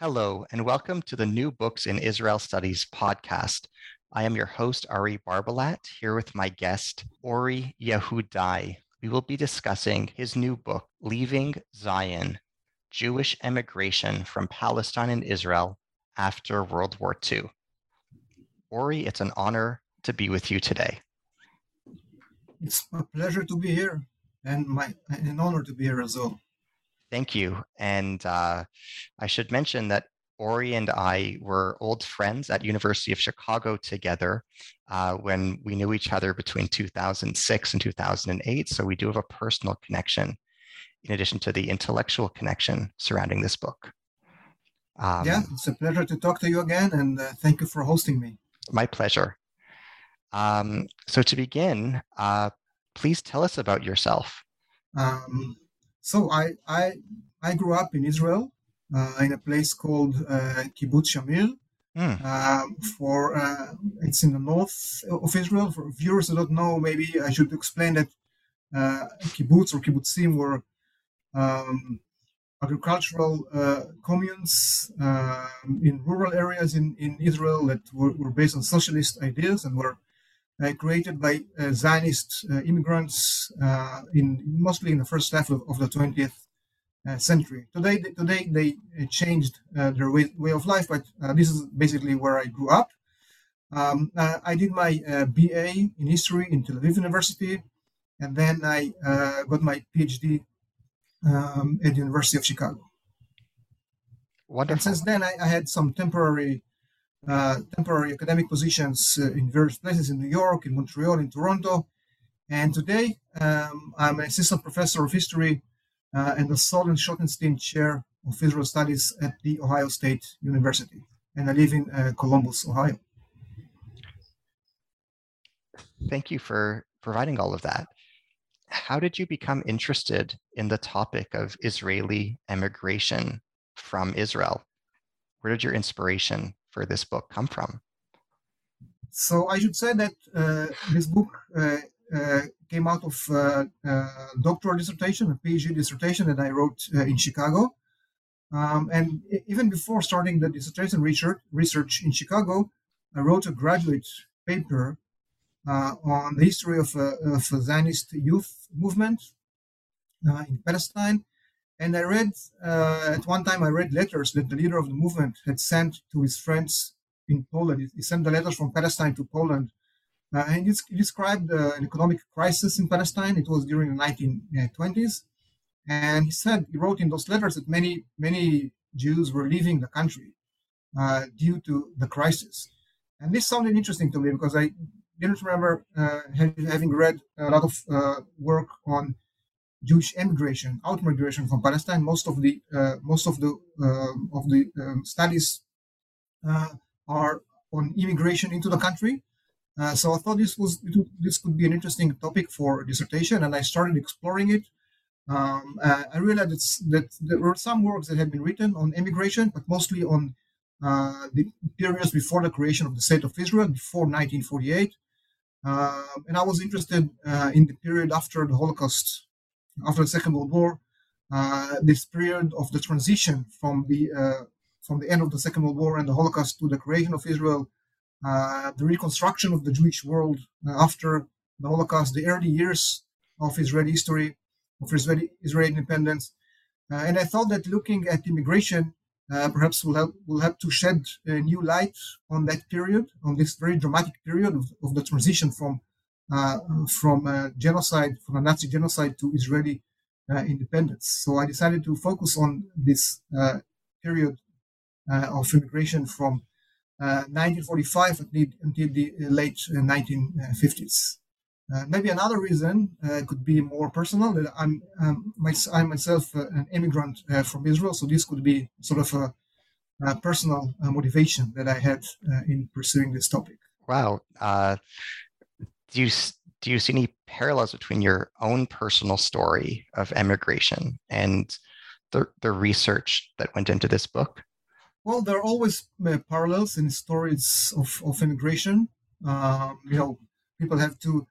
Hello, and welcome to the New Books in Israel Studies podcast. I am your host, Ari Barbalat, here with my guest, Ori Yehudai. We will be discussing his new book, Leaving Zion Jewish Emigration from Palestine and Israel After World War II. Ori, it's an honor to be with you today. It's a pleasure to be here and my an honor to be here as well. Thank you. And uh, I should mention that Ori and I were old friends at University of Chicago together uh, when we knew each other between 2006 and 2008. So we do have a personal connection in addition to the intellectual connection surrounding this book. Um, yeah, it's a pleasure to talk to you again, and uh, thank you for hosting me. My pleasure. Um, so to begin, uh, please tell us about yourself. Um, so I I I grew up in Israel uh, in a place called uh, Kibbutz Shamir. Mm. for uh, it's in the north of Israel. For viewers who don't know, maybe I should explain that uh, kibbutz or kibbutzim were um, agricultural uh, communes uh, in rural areas in, in Israel that were, were based on socialist ideas and were created by uh, Zionist uh, immigrants in mostly in the first half of, of the 20th century. Today, today they changed their way, way of life, but this is basically where I grew up. Um, I did my BA in history in Tel Aviv University, and then I got my PhD um, at the University of Chicago. Wonderful. And since then, I, I, had some temporary uh, temporary academic positions uh, in various places in New York, in Montreal, in Toronto. And today, um, I'm an assistant professor of history uh, and the Solon Schottenstein Chair of Israel Studies at The Ohio State University. And I live in uh, Columbus, Ohio. Thank you for providing all of that. How did you become interested in the topic of Israeli emigration from Israel? Where did your inspiration for this book come from? So I should say that uh, this book uh, uh, came out of uh, a doctoral dissertation, a PhD dissertation that I wrote uh, in Chicago. Um, and even before starting the dissertation research, research in Chicago, I wrote a graduate paper uh, on the history of, of a Zionist youth movement in Palestine and I read, uh, at one time, I read letters that the leader of the movement had sent to his friends in Poland. He sent the letters from Palestine to Poland. Uh, and he described uh, an economic crisis in Palestine. It was during the 1920s. And he said, he wrote in those letters that many, many Jews were leaving the country uh, due to the crisis. And this sounded interesting to me because I didn't remember uh, having read a lot of uh, work on Jewish emigration, out migration from Palestine. Most of the uh, most of the uh, of the um, studies uh, are on immigration into the country. Uh, so I thought this was this could be an interesting topic for dissertation, and I started exploring it. Um, uh, I realized that there were some works that had been written on immigration, but mostly on uh, the periods before the creation of the state of Israel, before 1948. and I was interested in the period after the Holocaust after the Second World War, uh, this period of the transition from the uh, from the end of the Second World War and the Holocaust to the creation of Israel, uh, the reconstruction of the Jewish world after the Holocaust, the early years of Israeli history, of Israeli, Israeli independence, uh, and I thought that looking at immigration uh, perhaps will help will help to shed a new light on that period, on this very dramatic period of, of the transition from from a genocide, from a Nazi genocide to Israeli uh, independence. So I decided to focus on this uh, period of immigration from 1945 until the late 1950s. Uh, maybe another reason uh, could be more personal. That I'm um, my, I'm myself uh, an immigrant uh, from Israel, so this could be sort of a, a personal uh, motivation that I had uh, in pursuing this topic. Wow. Do you do you see any parallels between your own personal story of emigration and the, the research that went into this book? Well, there are always parallels in stories of, of immigration. Um, you know, people have to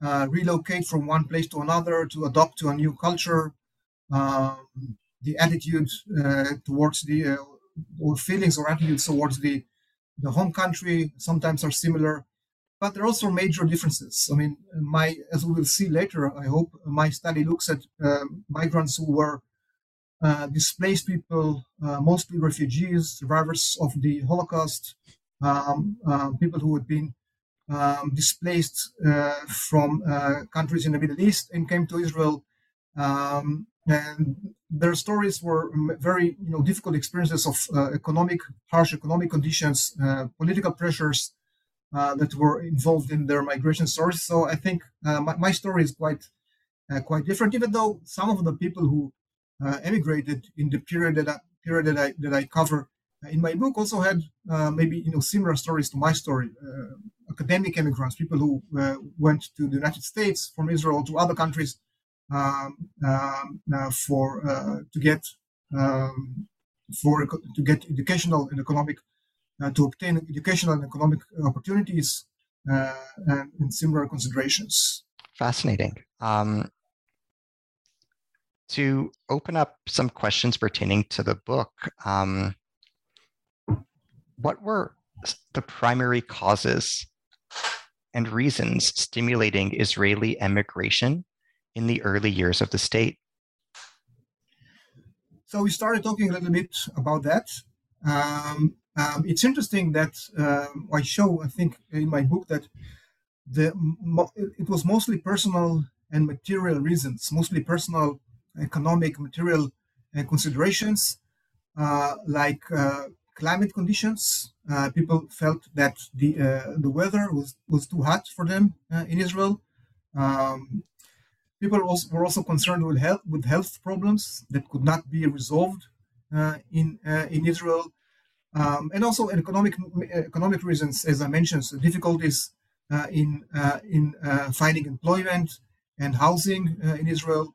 uh, relocate from one place to another to adopt to a new culture. Um, the attitude uh, towards the uh, or feelings or attitudes towards the the home country sometimes are similar, but there are also major differences. I mean, my as we will see later, I hope my study looks at uh, migrants who were uh, displaced people, uh, mostly refugees, survivors of the Holocaust, um, people who had been um, displaced uh, from uh, countries in the Middle East and came to Israel. Um, and their stories were very, you know, difficult experiences of uh, economic, harsh economic conditions, political pressures that were involved in their migration stories. So I think my, my, story is quite, quite different, even though some of the people who emigrated in the period that I, period that I that I cover in my book also had uh, maybe you know similar stories to my story. Uh, academic immigrants, people who uh, went to the United States from Israel to other countries um, um, uh, for uh, to get um, for to get educational and economic uh, to obtain educational and economic opportunities and, and, similar considerations. Fascinating. Um, to open up some questions pertaining to the book, um, what were the primary causes and reasons stimulating Israeli emigration in the early years of the state? So we started talking a little bit about that. Um, um, it's interesting that uh, I show, I think, in my book that the it was mostly personal and material reasons, mostly personal, economic, material uh, considerations, uh, like uh, climate conditions. Uh, people felt that the uh, the weather was, was too hot for them uh, in Israel. Um, people also, were also concerned with health with health problems that could not be resolved in in Israel, um, and also economic economic reasons, as I mentioned, so difficulties uh, in in finding employment and housing in Israel.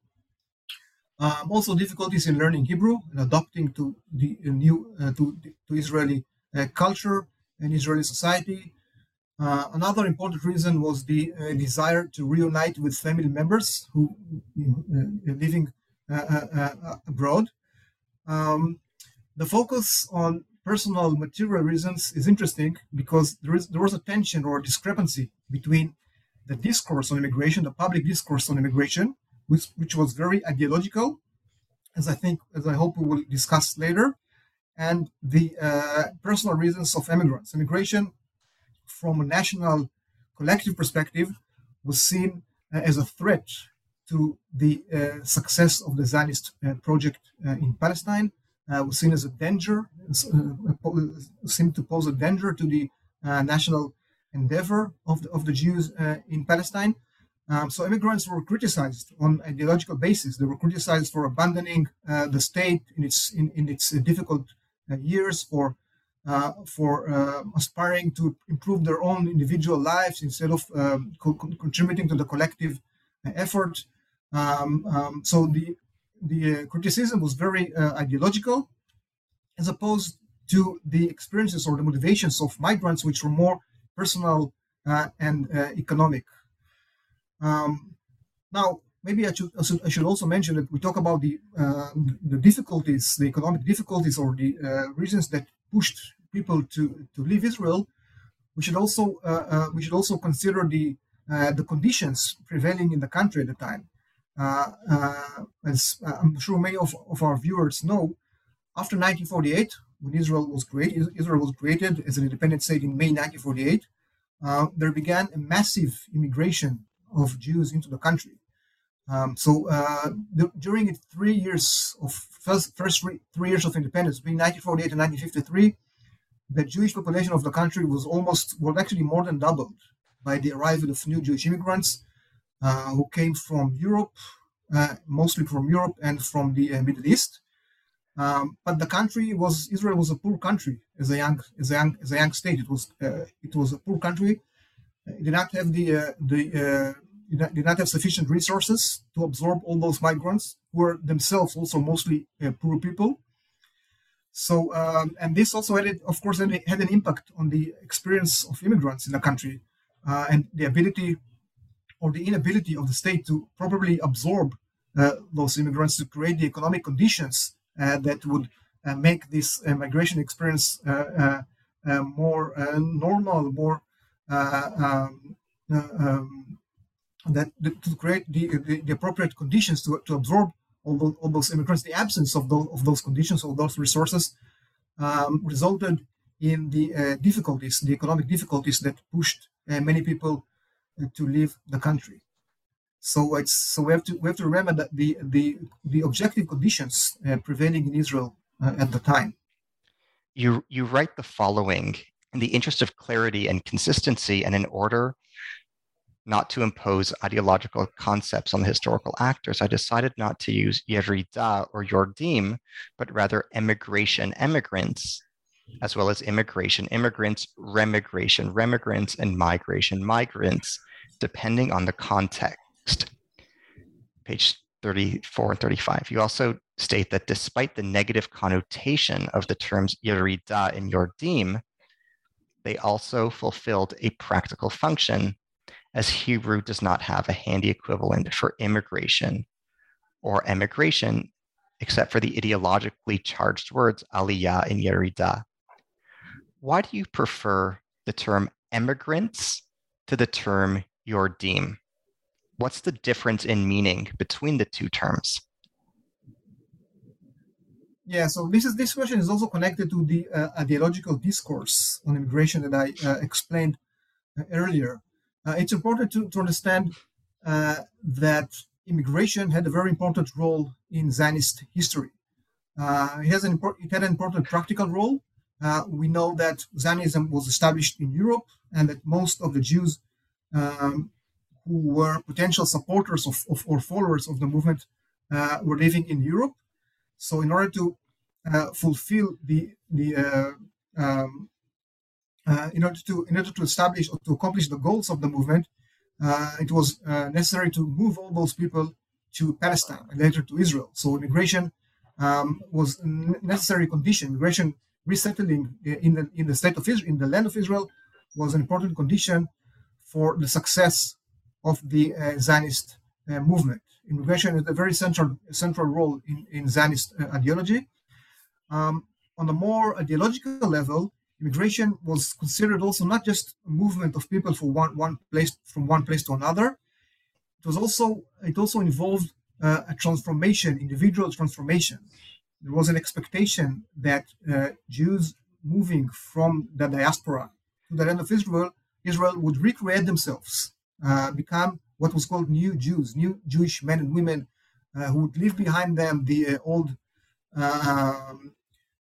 Um, also difficulties in learning Hebrew and adapting to the new uh, to, to Israeli uh, culture and Israeli society. Uh, another important reason was the uh, desire to reunite with family members who you uh, living uh, abroad. Um, the focus on personal material reasons is interesting because there is there was a tension or a discrepancy between the discourse on immigration, the public discourse on immigration, which, which was very ideological, as I think, as I hope we will discuss later, and the uh, personal reasons of immigrants. Immigration, from a national collective perspective, was seen uh, as a threat to the uh, success of the Zionist uh, project uh, in Palestine, uh, was seen as a danger, seemed to pose a danger to the national endeavor of the, of the Jews in Palestine. Um, so immigrants were criticized on ideological basis. They were criticized for abandoning uh, the state in its in, in its uh, difficult uh, years, for uh, for uh, aspiring to improve their own individual lives instead of um, co- contributing to the collective uh, effort. Um, um, so the the criticism was very ideological, as opposed to the experiences or the motivations of migrants, which were more personal and economic. Um, now, maybe I should, I should also mention that we talk about the uh, the difficulties, the economic difficulties, or the uh, reasons that pushed people to to leave Israel. We should also uh, uh we should also consider the uh, the conditions prevailing in the country at the time. Uh, as I'm sure many of, of our viewers know, after 1948, when Israel was created, Israel was created as an independent state in May 1948. there began a massive immigration of Jews into the country. Um, so uh, the, during the three years of first, first three, three years of independence, between 1948 and 1953, the Jewish population of the country was almost, well, actually more than doubled by the arrival of new Jewish immigrants. Uh, who came from Europe, uh, mostly from Europe and from the uh, Middle East. Um, but the country was Israel was a poor country as a young as a young as a young state. It was uh, it was a poor country. It did not have the uh, the uh, did not, have sufficient resources to absorb all those migrants who were themselves also mostly poor people. So, um, and this also had, it, of course, had an impact on the experience of immigrants in the country uh, and the ability or the inability of the state to properly absorb uh, those immigrants to create the economic conditions uh, that would uh, make this migration experience more normal, more um, um, that, to create the, the, the, appropriate conditions to, to absorb all those, all those immigrants, the absence of those, of those conditions, of those resources, um, resulted in the uh, difficulties, the economic difficulties that pushed uh, many people to leave the country. So it's so we have to we have to remember that the the the objective conditions uh, prevailing in Israel uh, at the time. You you write the following in the interest of clarity and consistency, and in order not to impose ideological concepts on the historical actors, I decided not to use Yerida or Yordim, but rather emigration, emigrants, as well as immigration, immigrants, remigration, remigrants, and migration, migrants, depending on the context. Page 34 and 35. You also state that despite the negative connotation of the terms Yerida and Yordim, they also fulfilled a practical function as Hebrew does not have a handy equivalent for immigration or emigration, except for the ideologically charged words aliyah and yerida. Why do you prefer the term emigrants to the term yordim? What's the difference in meaning between the two terms? Yeah, so this is this question is also connected to the uh, ideological discourse on immigration that I uh, explained uh, earlier. Uh, it's important to, to understand uh, that immigration had a very important role in Zionist history. Uh, it, has an it had an important practical role. Uh, we know that Zionism was established in Europe and that most of the Jews um, who were potential supporters of, of, or followers of the movement uh, were living in Europe. So, in order to uh, fulfill the the um, uh, in order to in order to establish or to accomplish the goals of the movement, uh, it was uh, necessary to move all those people to Palestine and later to Israel. So immigration um, was a necessary condition. Immigration resettling in the in the state of Israel, in the land of Israel, was an important condition for the success of the uh, Zionist uh, movement. Immigration is a very central central role in, in Zionist uh, ideology. Um, on a more ideological level, immigration was considered also not just a movement of people from one, one place from one place to another. It was also it also involved uh, a transformation, individual transformation. There was an expectation that uh, Jews moving from the diaspora to the land of Israel, Israel would recreate themselves, uh, become what was called new Jews, new Jewish men and women uh, who would leave behind them the uh, old um,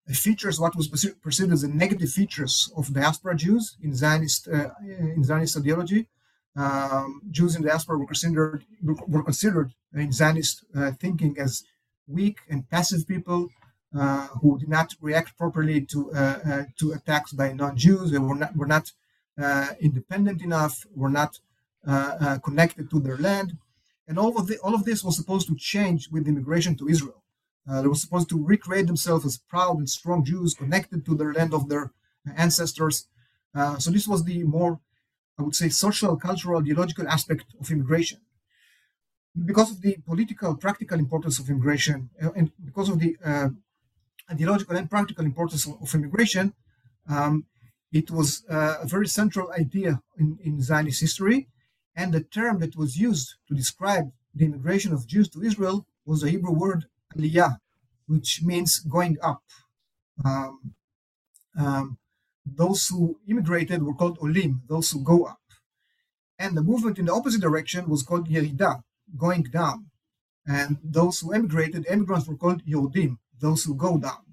features what was perceived as the negative features of diaspora Jews in Zionist uh, in Zionist ideology. Um, Jews in diaspora were considered were considered in Zionist uh, thinking as weak and passive people uh, who did not react properly to uh, uh, to attacks by non-Jews. They were not were not uh, independent enough. Were not connected to their land, and all of the, all of this was supposed to change with immigration to Israel. Uh, they were supposed to recreate themselves as proud and strong Jews connected to their land of their ancestors. Uh, so this was the more, I would say, social, cultural, ideological aspect of immigration. Because of the political, practical importance of immigration, uh, and because of the uh, ideological and practical importance of, of immigration, um, it was uh, a very central idea in, in Zionist history. And the term that was used to describe the immigration of Jews to Israel was the Hebrew word aliyah, which means going up. Um, um, those who immigrated were called olim, those who go up. And the movement in the opposite direction was called yerida, going down. And those who emigrated, immigrants were called yordim, those who go down.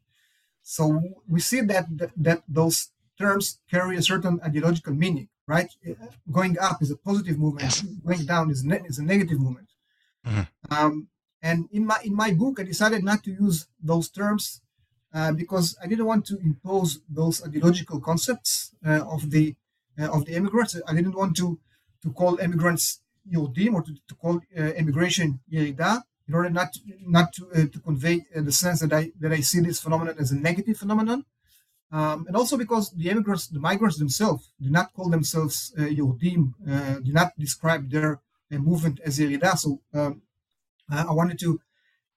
So we see that, that, that those terms carry a certain ideological meaning. right? Going up is a positive movement. Yes. Going down is, ne- is a negative movement. Mhm. Um, and in my in my book, I decided not to use those terms uh, because I didn't want to impose those ideological concepts uh, of the uh, of the immigrants. I didn't want to to call immigrants Yordim or to, to call uh, immigration Yerida in order not to, not to, uh, to convey uh, the sense that I that I see this phenomenon as a negative phenomenon. Um, and also because the immigrants, the migrants themselves, do not call themselves uh, Yordim, uh, do not describe their uh, movement as Yerida. So um, I wanted to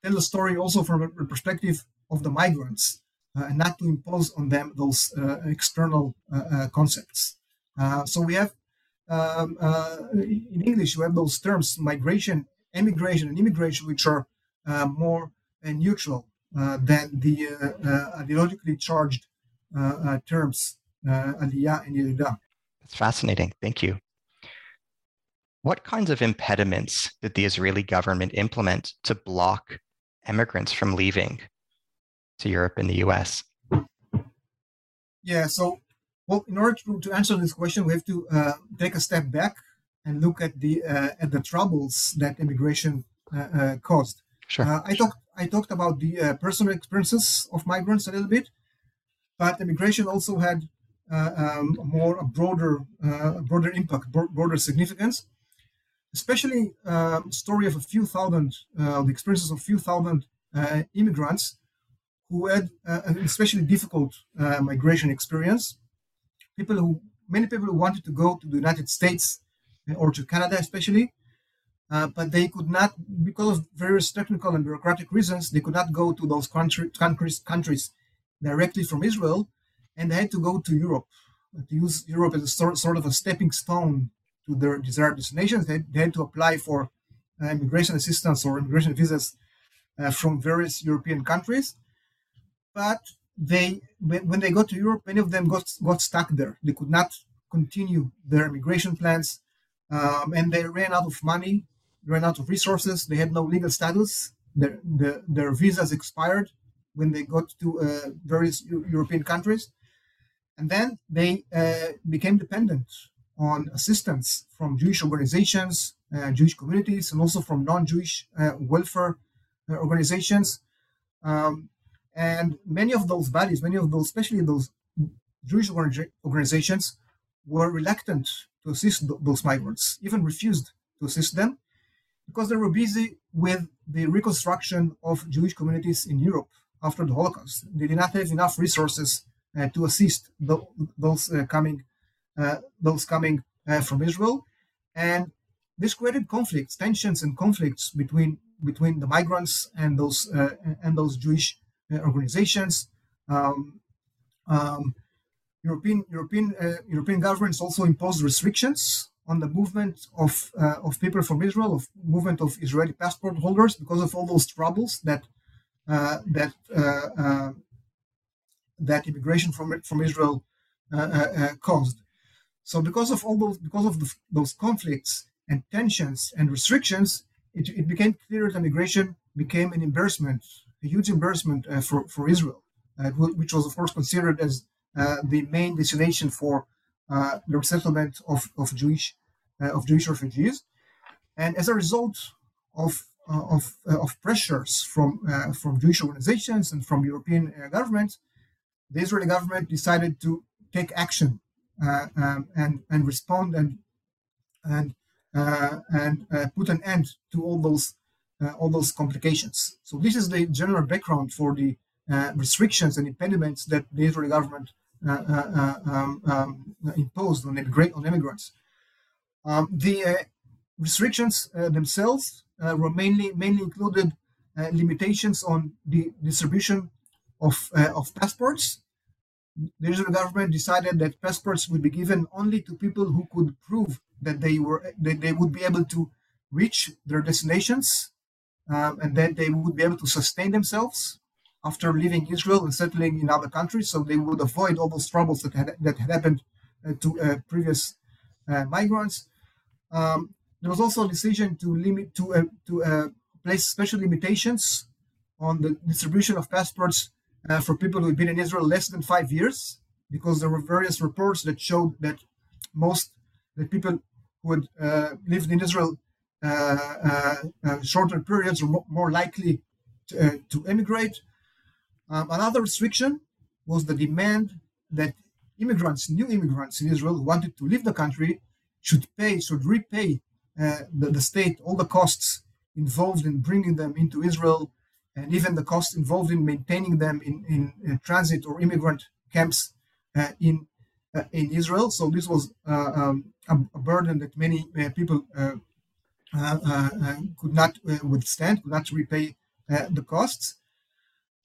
tell the story also from a perspective of the migrants and not to impose on them those external concepts. So we have um, uh, in English we have those terms migration, emigration, and immigration, which are uh, more uh, neutral uh, than the uh, ideologically charged terms uh, aliyah and yerida. That's fascinating. Thank you. What kinds of impediments did the Israeli government implement to block immigrants from leaving to Europe and the US? Yeah. So, well, in order to, to answer this question, we have to uh, take a step back and look at the uh, at the troubles that immigration uh, uh, caused. Sure. Uh, I talked I talked about the uh, personal experiences of migrants a little bit, but immigration also had uh, um, more a broader uh, broader impact, bro- broader significance. Especially um, story of a few thousand, uh, the experiences of a few thousand uh, immigrants who had uh, an especially difficult uh, migration experience. People who many people who wanted to go to the United States uh, or to Canada, especially, uh, but they could not because of various technical and bureaucratic reasons. They could not go to those country, countries countries directly from Israel, and they had to go to Europe uh, to use Europe as a sort, sort of a stepping stone to their desired destinations. They, they had to apply for uh, immigration assistance or immigration visas uh, from various European countries but they when, they got to Europe, many of them got got stuck there. They could not continue their immigration plans, um, and they ran out of money, ran out of resources. They had no legal status. Their the, their visas expired when they got to uh, various Eu- European countries, and then they uh, became dependent on assistance from Jewish organizations, uh, Jewish communities, and also from non-Jewish uh, welfare uh, organizations. Um, and many of those bodies, many of those, especially those Jewish organizations, were reluctant to assist those migrants, even refused to assist them because they were busy with the reconstruction of Jewish communities in Europe after the Holocaust. They did not have enough resources uh, to assist tho- those uh, coming, uh, those coming uh, from Israel, and this created conflicts, tensions, and conflicts between between the migrants and those uh, and those Jewish organizations. Um, um, European European uh, European governments also imposed restrictions on the movement of uh, of people from Israel, of movement of Israeli passport holders, because of all those troubles that uh, that uh, uh, that immigration from from Israel uh, uh, uh, caused. So, because of all those because of the, those conflicts and tensions and restrictions, it, it became clear that immigration became an embarrassment a huge embarrassment uh, for, for Israel, uh, which was, of course, considered as uh, the main destination for uh, the resettlement of, of Jewish uh, of Jewish refugees. And as a result of of, of pressures from from Jewish organizations and from European governments, the Israeli government decided to take action um, and and respond and and and put an end to all those uh, all those complications. So this is the general background for the uh, restrictions and impediments that the Israeli government uh, um, um, imposed on, on immigrants. Um, the restrictions themselves were mainly mainly included limitations on the distribution of of passports. The Israeli government decided that passports would be given only to people who could prove that they were that they would be able to reach their destinations um, and then they would be able to sustain themselves after leaving Israel and settling in other countries, so they would avoid all those troubles that had that had happened uh, to uh, previous uh, migrants. Um, there was also a decision to limit to uh, to uh, place special limitations on the distribution of passports uh, for people who had been in Israel less than five years, because there were various reports that showed that most that people who had lived in Israel shorter periods were more likely to, uh, to emigrate. Um, another restriction was the demand that immigrants, new immigrants in Israel who wanted to leave the country, should pay, should repay the, the state all the costs involved in bringing them into Israel and even the costs involved in maintaining them in, in, in transit or immigrant camps uh, in uh, in Israel. So this was uh, um, a, burden that many people Uh, uh, uh, could not withstand, could not repay the costs.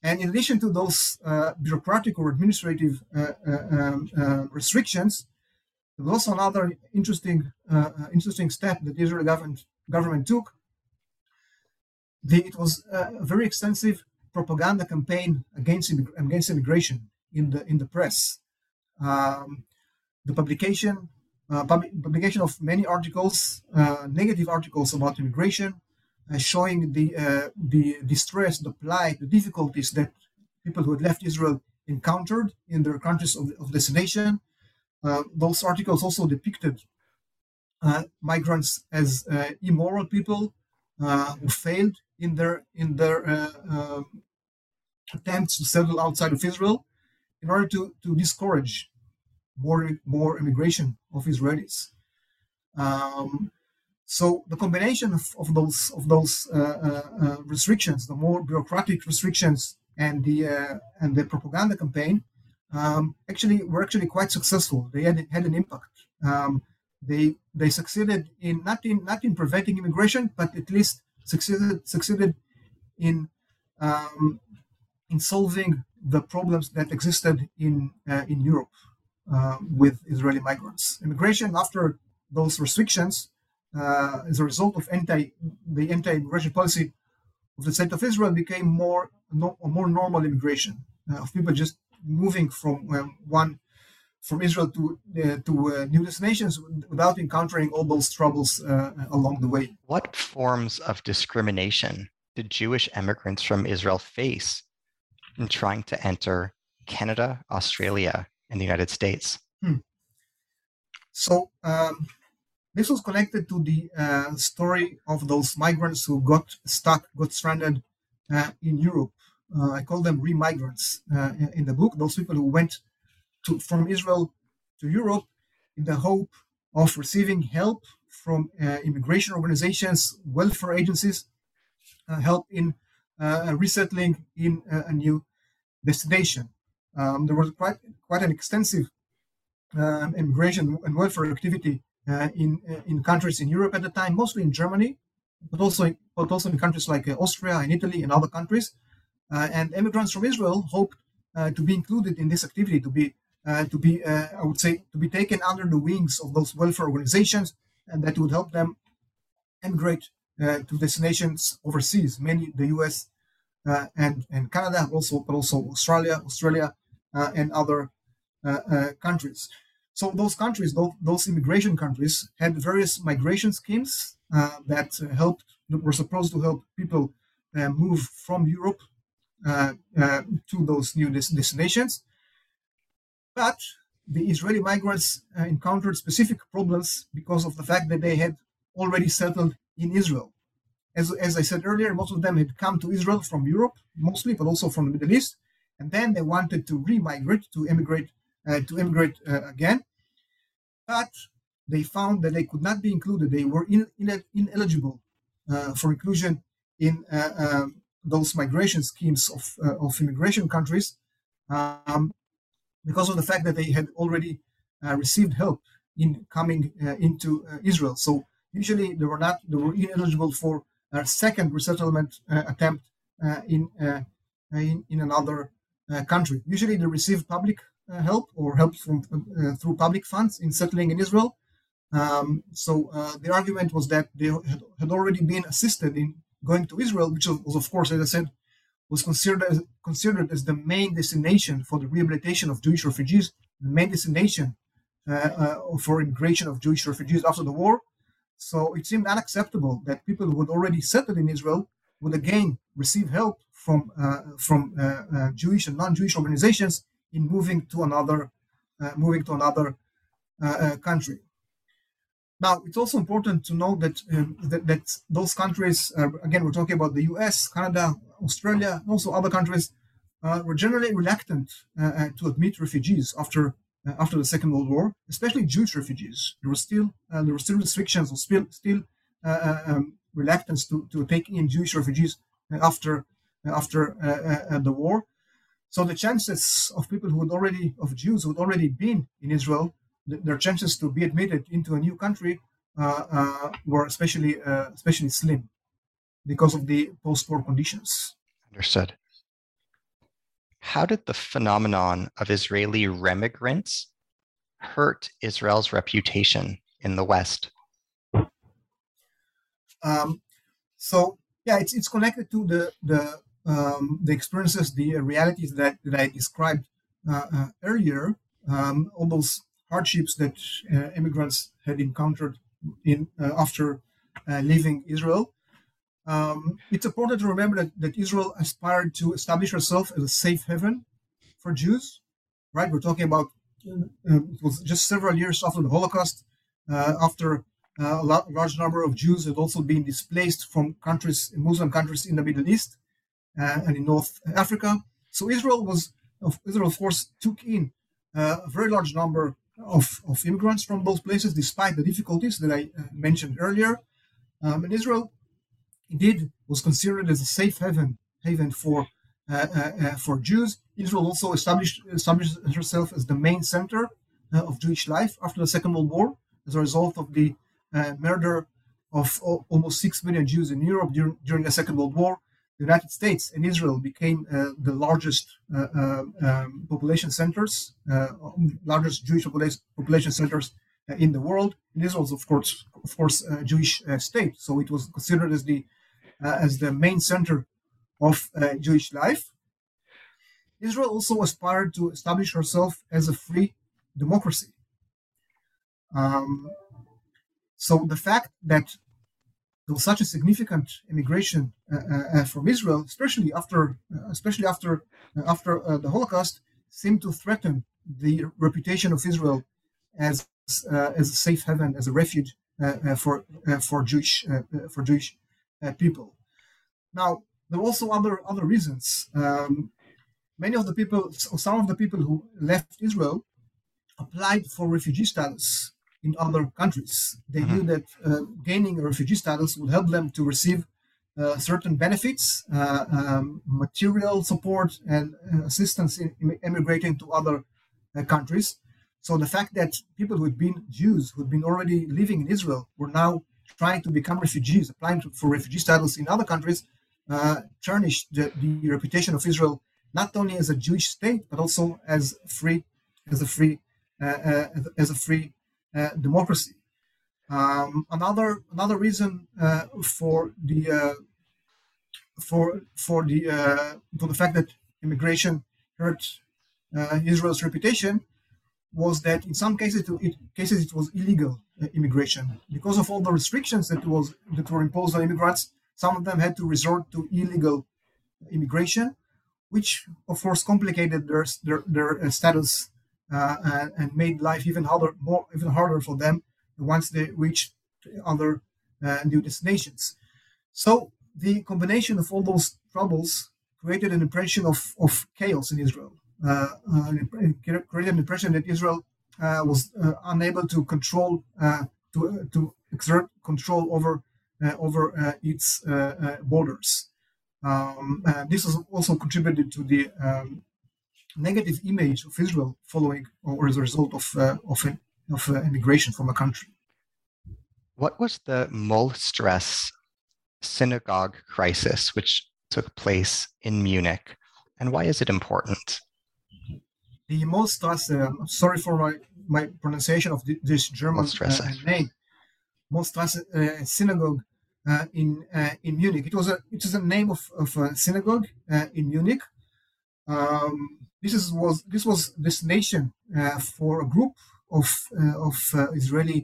And in addition to those bureaucratic or administrative um, restrictions, there was also another interesting interesting step that the Israeli government government took. The, it was a very extensive propaganda campaign against against immigration in the in the press um, the publication uh, publication of many articles, uh, negative articles about immigration, uh, showing the uh, the distress, the plight, the difficulties that people who had left Israel encountered in their countries of, of destination. Uh, those articles also depicted uh, migrants as immoral people who failed in their in their um, attempts to settle outside of Israel in order to, to discourage more, more immigration of Israelis. Um, so the combination of, of those of those uh, uh, uh, restrictions, the more bureaucratic restrictions, and the uh, and the propaganda campaign, um, actually were actually quite successful. They had had an impact. Um, they they succeeded in not in not in preventing immigration, but at least succeeded succeeded in um, in solving the problems that existed in uh, in Europe uh, with Israeli migrants. Immigration after those restrictions, uh, as a result of anti the anti-immigration policy of the state of Israel, became more no, more normal immigration uh, of people just moving from um, one from Israel to uh, to uh, new destinations without encountering all those troubles uh, along the way. What forms of discrimination did Jewish immigrants from Israel face in trying to enter Canada, Australia, and the United States. Hmm. So um, this was connected to the uh, story of those migrants who got stuck, got stranded uh, in Europe. Uh, I call them re-migrants uh, in the book. Those people who went to, from Israel to Europe in the hope of receiving help from uh, immigration organizations, welfare agencies, uh, help in resettling in a new destination. Um, there was quite quite an extensive um, immigration and welfare activity uh, in uh, in countries in Europe at the time, mostly in Germany, but also but also in countries like uh, Austria and Italy and other countries. Uh, and immigrants from Israel hoped uh, to be included in this activity, to be uh, to be I would say to be taken under the wings of those welfare organizations, and that would help them emigrate to destinations overseas, mainly the U.S. and and Canada, also but also Australia, Australia, and other uh, uh, countries. So those countries, those, immigration countries, had various migration schemes that helped were supposed to help people move from Europe to those new destinations. But the Israeli migrants uh, encountered specific problems because of the fact that they had already settled in Israel. As, as I said earlier, most of them had come to Israel from Europe, mostly, but also from the Middle East and then they wanted to remigrate to immigrate uh, to immigrate uh, again, but they found that they could not be included. They were in, in, ineligible uh, for inclusion in uh, um, those migration schemes of, uh, of immigration countries um, because of the fact that they had already uh, received help in coming into Israel. So usually they were not they were ineligible for a second resettlement attempt in, in in another country. Usually, they receive public uh, help or help from uh, through public funds in settling in Israel. Um, so the argument was that they had, had already been assisted in going to Israel, which was, of course, as I said, was considered as, considered as the main destination for the rehabilitation of Jewish refugees, the main destination uh, uh, for immigration of Jewish refugees after the war. So it seemed unacceptable that people who had already settled in Israel would again receive help from uh, from uh, uh, Jewish and non-Jewish organizations in moving to another moving to another country. Now, it's also important to know that um, that, that, those countries, uh, again, we're talking about the U.S., Canada, Australia, and also other countries, uh, were generally reluctant uh, to admit refugees after after the Second World War, especially Jewish refugees. There were still there were still restrictions or still still um, reluctance to, to take in Jewish refugees after after the war. So the chances of people who had already of Jews who had already been in Israel their chances to be admitted into a new country uh, uh, were especially uh, especially slim because of the post-war conditions. Understood. How did the phenomenon of Israeli remigrants hurt Israel's reputation in the West? Um, so yeah, it's it's connected to the the um, the experiences, the realities that, that I described uh, uh, earlier. Um, all those hardships that uh, immigrants had encountered in uh, after uh, leaving Israel. Um, it's important to remember that, that Israel aspired to establish herself as a safe haven for Jews. Right, we're talking about um, it was just several years after the Holocaust, uh, after uh, a large number of Jews had also been displaced from countries, Muslim countries in the Middle East uh, and in North Africa. So Israel was, Israel of course, took in a very large number of, of immigrants from those places, despite the difficulties that I uh, mentioned earlier. Um, and Israel, indeed, was considered as a safe haven haven for uh, uh, uh for Jews. Israel also established established herself as the main center uh, of Jewish life after the Second World War, as a result of the uh, murder of almost six million Jews in Europe during, during the Second World War the United States and Israel became uh, the largest uh, uh um, population centers, uh, largest Jewish population centers uh, in the world. And Israel was, of course, of course, a Jewish state, so it was considered as the as the main center of Jewish life. Israel also aspired to establish herself as a free democracy. Um, so the fact that there was such a significant immigration uh, uh, uh from Israel, especially after uh, especially after uh, after uh, the Holocaust, seemed to threaten the reputation of Israel as as a safe haven, as a refuge for for Jewish for Jewish people. Now there were also other other reasons. Um, many of the people, some of the people who left Israel, applied for refugee status in other countries. They mm-hmm. knew that uh, gaining refugee status would help them to receive uh, certain benefits, uh, um, material support, and uh, assistance in, in emigrating to other uh, countries. So the fact that people who had been Jews, who had been already living in Israel, were now trying to become refugees, applying to, for refugee status in other countries, uh, tarnished the, the reputation of Israel not only as a Jewish state but also as free, as a free, as a free democracy. Um, another another reason uh, for the uh, for for the for the fact that immigration hurt Israel's reputation was that in some cases it, cases it was illegal uh, immigration because of all the restrictions that was that were imposed on immigrants. Some of them had to resort to illegal immigration, which of course complicated their their, their status uh, and, and, made life even harder, more even harder for them once they reached other uh, new destinations. So the combination of all those troubles created an impression of, of chaos in Israel. Uh, uh created an impression that Israel uh, was uh, unable to control to to exert control over over its borders. Um, this also contributed to the um, negative image of Israel following or as a result of uh, of, of uh, immigration from a country. What was the Mollstrasse synagogue crisis, which took place in Munich, and why is it important? The Mollstrasse, uh, sorry for my, my pronunciation of this German uh, name, Mollstrasse uh, synagogue uh, in uh, in Munich. It was a it is a name of, of a synagogue uh, in Munich. Um, this is, was this was destination uh, for a group of uh, of uh, Israeli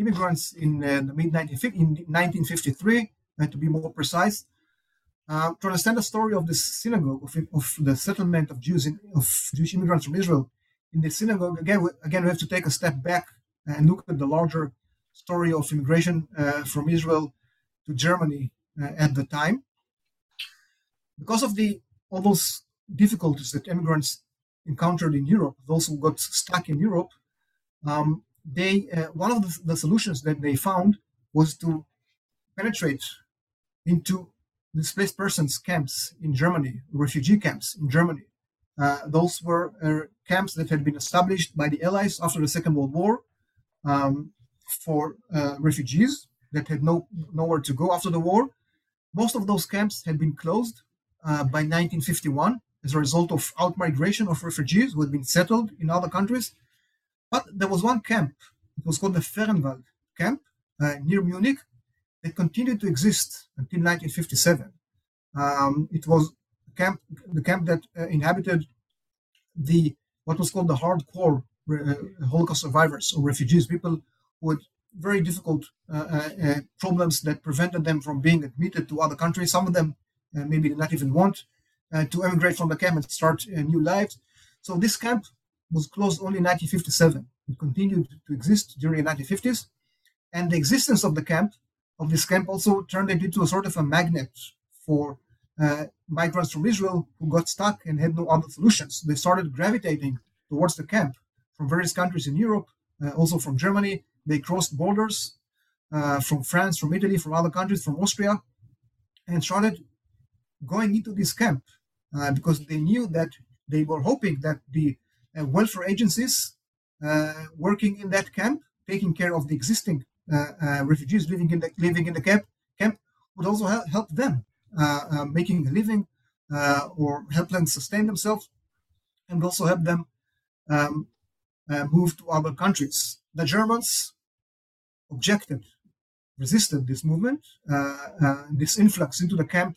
immigrants in the mid 1953, to be more precise. to understand the story of this synagogue of, of the settlement of Jews in, of Jewish immigrants from Israel in the synagogue again again we have to take a step back and look at the larger story of immigration uh, from Israel to Germany uh, at the time. Because of the all those difficulties that immigrants encountered in Europe, those who got stuck in Europe, um, they uh, one of the, the, solutions that they found was to penetrate into displaced persons camps in Germany, refugee camps in Germany. Uh, those were uh, camps that had been established by the Allies after the Second World War um, for uh, refugees that had no nowhere to go after the war. Most of those camps had been closed uh, by 1951 as a result of outmigration of refugees who had been settled in other countries. But there was one camp, it was called the Föhrenwald camp uh, near Munich, that continued to exist until 1957. Um, it was camp, the camp that uh, inhabited the what was called the hardcore uh, Holocaust survivors or refugees, people had very difficult uh, uh, uh problems that prevented them from being admitted to other countries. Some of them maybe did not even want to emigrate from the camp and start new lives. So this camp was closed only in 1957. It continued to exist during the 1950s, and the existence of the camp of this camp also turned it into a sort of a magnet for uh, migrants from Israel who got stuck and had no other solutions. They started gravitating towards the camp from various countries in Europe, uh, also from Germany. They crossed borders uh, from France, from Italy, from other countries, from Austria, and started going into this camp uh, because they knew that they were hoping that the uh, welfare agencies uh, working in that camp, taking care of the existing refugees living in the living in the camp, camp would also help, help them uh, uh, making a living uh, or help them sustain themselves and also help them um, move to other countries. The Germans objected, resisted this movement. this influx into the camp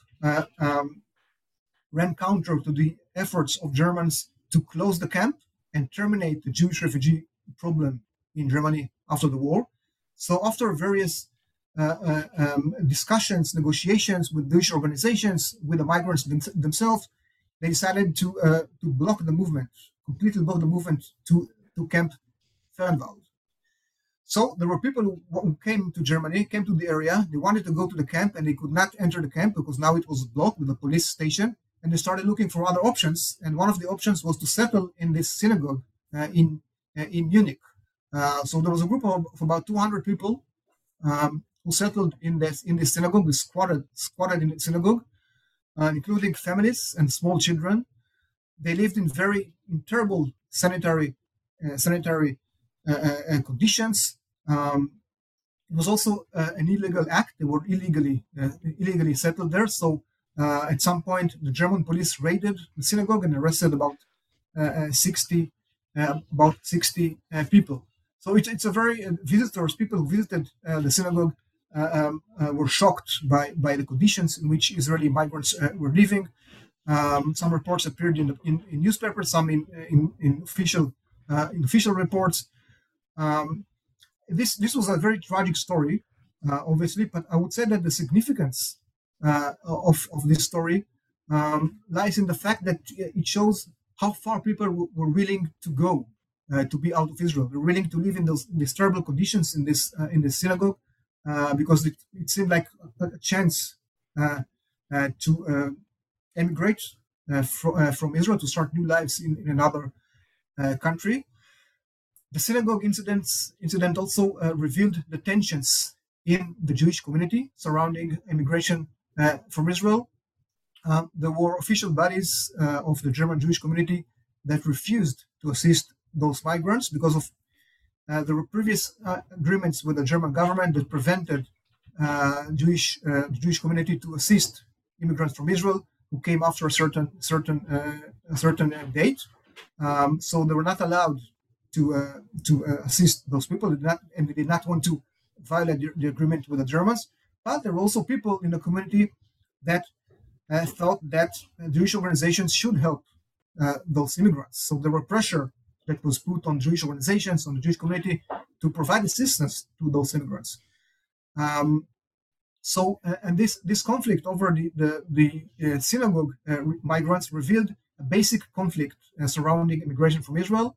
um, ran counter to the efforts of Germans to close the camp and terminate the Jewish refugee problem in Germany after the war. So after various uh, uh, um, discussions, negotiations with Jewish organizations, with the migrants them- themselves, they decided to uh, to block the movement, completely block the movement to to Camp Föhrenwald. So there were people who, who, came to Germany, came to the area. They wanted to go to the camp, and they could not enter the camp because now it was blocked with a police station. And they started looking for other options. And one of the options was to settle in this synagogue uh, in uh, in Munich. Uh, so there was a group of, of about 200 people um, who settled in this in this synagogue, we squatted squatted in the synagogue, uh, including families and small children. They lived in very in terrible sanitary uh, sanitary uh, conditions. Um, it was also an illegal act. They were illegally illegally settled there. So at some point, the German police raided the synagogue and arrested about 60 about 60 people. So it's, it's a very visitors, people who visited the synagogue uh, um, uh, were shocked by, by the conditions in which Israeli migrants uh, were living. Um, some reports appeared in, the, in, in, newspapers, some in, in, in official in official reports. Um, this this was a very tragic story, obviously, but I would say that the significance of of this story um, lies in the fact that it shows how far people w- were willing to go uh, to be out of Israel. They're willing to live in those these terrible conditions in this uh, in this synagogue, uh, because it, it, seemed like a, chance uh, uh, to emigrate fr- from Israel to start new lives in, in another country. The synagogue incidents, incident also revealed the tensions in the Jewish community surrounding immigration from Israel. Um, there were official bodies uh, of the German Jewish community that refused to assist those migrants because of uh, there were previous uh, agreements with the German government that prevented uh, Jewish uh, Jewish community to assist immigrants from Israel who came after a certain certain uh, a certain date. Um, so they were not allowed to to assist those people, not, and they did not want to violate the, the, agreement with the Germans. But there were also people in the community that thought that Jewish organizations should help those immigrants. So there were pressure that was put on Jewish organizations, on the Jewish community, to provide assistance to those immigrants. Um, so, uh, and this this conflict over the the, the uh, synagogue uh, migrants revealed a basic conflict uh, surrounding immigration from Israel,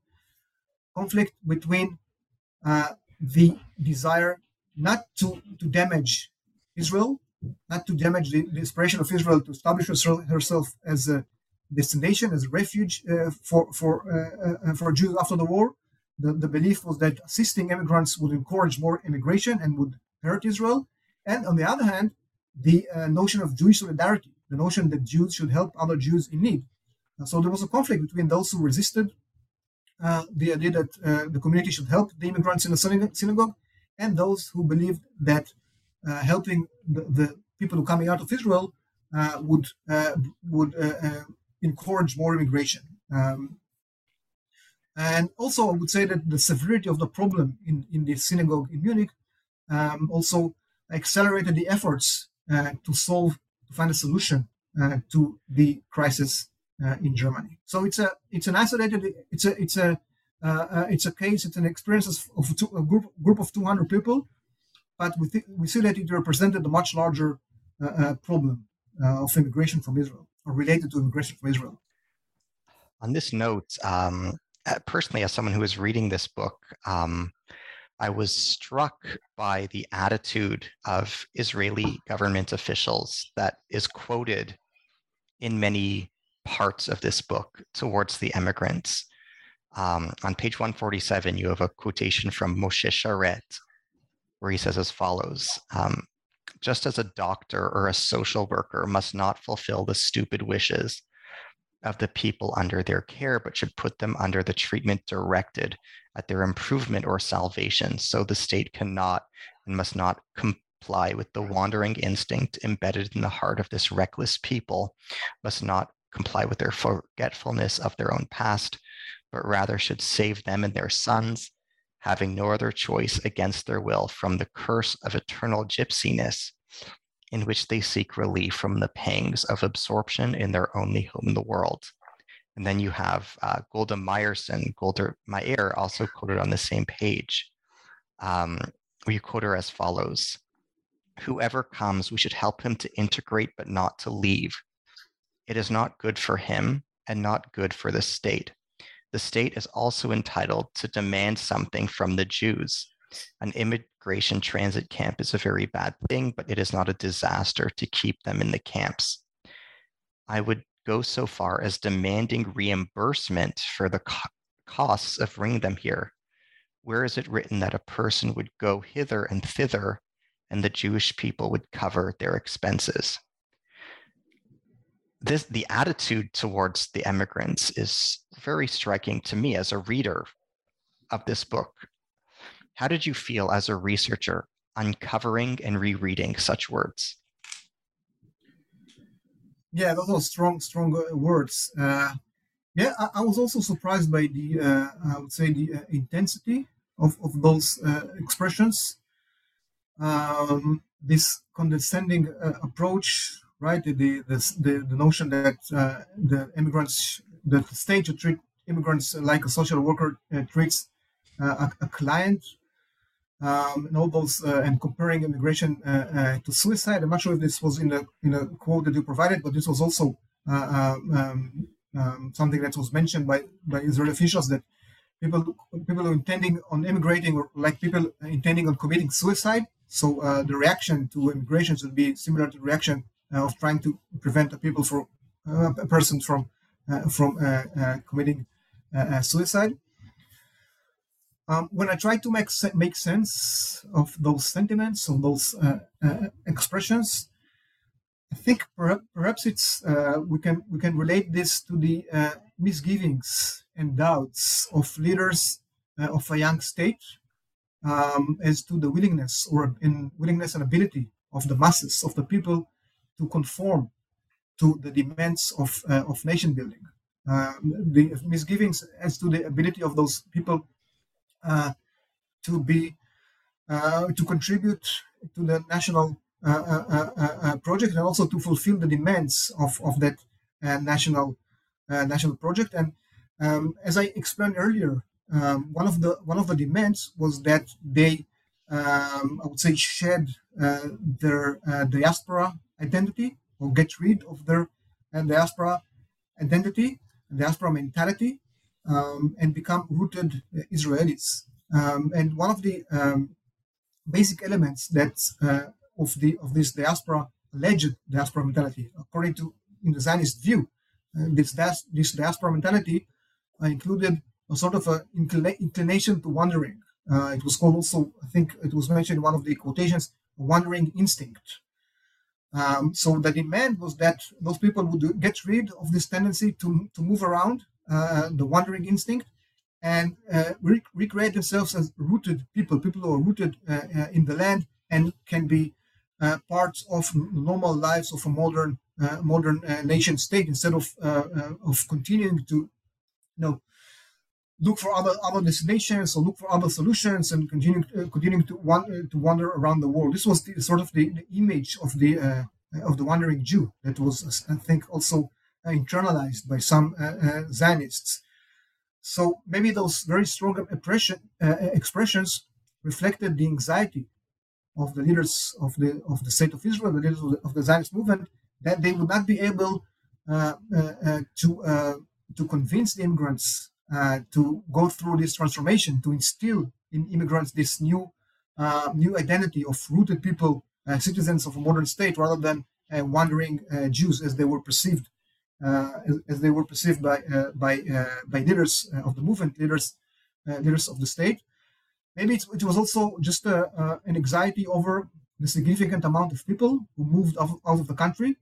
conflict between uh, the desire not to, to damage Israel, not to damage the, the aspiration of Israel to establish herself as a destination, as a refuge uh, for for uh, uh, for Jews after the war. The, the belief was that assisting immigrants would encourage more immigration and would hurt Israel. And on the other hand, the uh, notion of Jewish solidarity, the notion that Jews should help other Jews in need. Uh, so there was a conflict between those who resisted uh, the idea that uh, the community should help the immigrants in the synagogue and those who believed that helping the, the, people who coming out of Israel uh, would would encourage more immigration. Um, and also, I would say that the severity of the problem in, in the synagogue in Munich um, also accelerated the efforts uh, to solve, to find a solution uh, to the crisis uh, in Germany. So it's a it's an isolated it's a it's a uh, uh, it's a case it's an experience of two, a group group of 200 people, but we th- we see that it represented a much larger uh, problem of immigration from Israel or related to immigration from Israel. On this note, um, personally, as someone who is reading this book, um, I was struck by the attitude of Israeli government officials that is quoted in many parts of this book towards the immigrants. Um, on page 147, you have a quotation from Moshe Sharett, where he says as follows um, Just as a doctor or a social worker must not fulfill the stupid wishes of the people under their care, but should put them under the treatment directed at their improvement or salvation. So the state cannot and must not comply with the wandering instinct embedded in the heart of this reckless people, must not comply with their forgetfulness of their own past, but rather should save them and their sons, having no other choice against their will from the curse of eternal gypsiness, in which they seek relief from the pangs of absorption in their only home in the world. And then you have uh, Golda Meyerson, Golda also quoted on the same page. Um, we quote her as follows Whoever comes, we should help him to integrate, but not to leave. It is not good for him and not good for the state. The state is also entitled to demand something from the Jews. An immigration transit camp is a very bad thing, but it is not a disaster to keep them in the camps. I would go so far as demanding reimbursement for the co- costs of bringing them here. Where is it written that a person would go hither and thither and the Jewish people would cover their expenses? This, the attitude towards the immigrants is very striking to me as a reader of this book. How did you feel as a researcher uncovering and rereading such words? Yeah, those are strong, strong uh, words. Uh, yeah, I, I, was also surprised by the, uh, I would say, the uh, intensity of, of those uh, expressions. Um, this condescending uh, approach, right? The the, the, the notion that the immigrants, the state to treat immigrants like a social worker treats a, a, client um, and all those uh, and comparing immigration uh, uh, to suicide. I'm not sure if this was in the in a quote that you provided, but this was also uh, um, um, something that was mentioned by by Israeli officials that people people intending on immigrating or like people intending on committing suicide. So uh, the reaction to immigration should be similar to the reaction uh, of trying to prevent a people from a person from from committing suicide. Um, when I try to make make sense of those sentiments, of those uh, uh, expressions, I think perhaps, perhaps it's uh, we can we can relate this to the uh, misgivings and doubts of leaders uh, of a young state um, as to the willingness or in willingness and ability of the masses of the people to conform to the demands of uh, of nation building. the misgivings as to the ability of those people uh, to be uh, to contribute to the national uh, project and also to fulfill the demands of, of that national national project. And um, as I explained earlier, um, one of the one of the demands was that they um, I would say shed uh, their uh, diaspora identity or get rid of their uh, diaspora identity, diaspora mentality, um, and become rooted Israelis. Um, and one of the um, basic elements that of the of this diaspora alleged diaspora mentality, according to in the Zionist view. this this diaspora mentality included a sort of a inclination to wandering. Uh, it was called also, I think it was mentioned in one of the quotations, wandering instinct. Um, so the demand was that those people would get rid of this tendency to, to move around, uh, the wandering instinct, and uh, re- recreate themselves as rooted people, people who are rooted uh, uh, in the land and can be uh, parts of normal lives of a modern modern nation state instead of of continuing to you know look for other other destinations or look for other solutions and continue uh, continuing to wander, to wander around the world. This was the, sort of the, the image of the uh, of the wandering Jew that was, I think, also uh, internalized by some uh, uh, Zionists. So maybe those very strong uh, expressions reflected the anxiety of the leaders of the of the state of Israel, the leaders of the, of the Zionist movement, that they would not be able to to convince the immigrants uh, to go through this transformation, to instill in immigrants this new uh, new identity of rooted people, uh, citizens of a modern state, rather than uh, wandering uh, Jews as they were perceived as, as, they were perceived by by by leaders of the movement, leaders leaders of the state. Maybe it, was also just an anxiety over the significant amount of people who moved out, out of the country,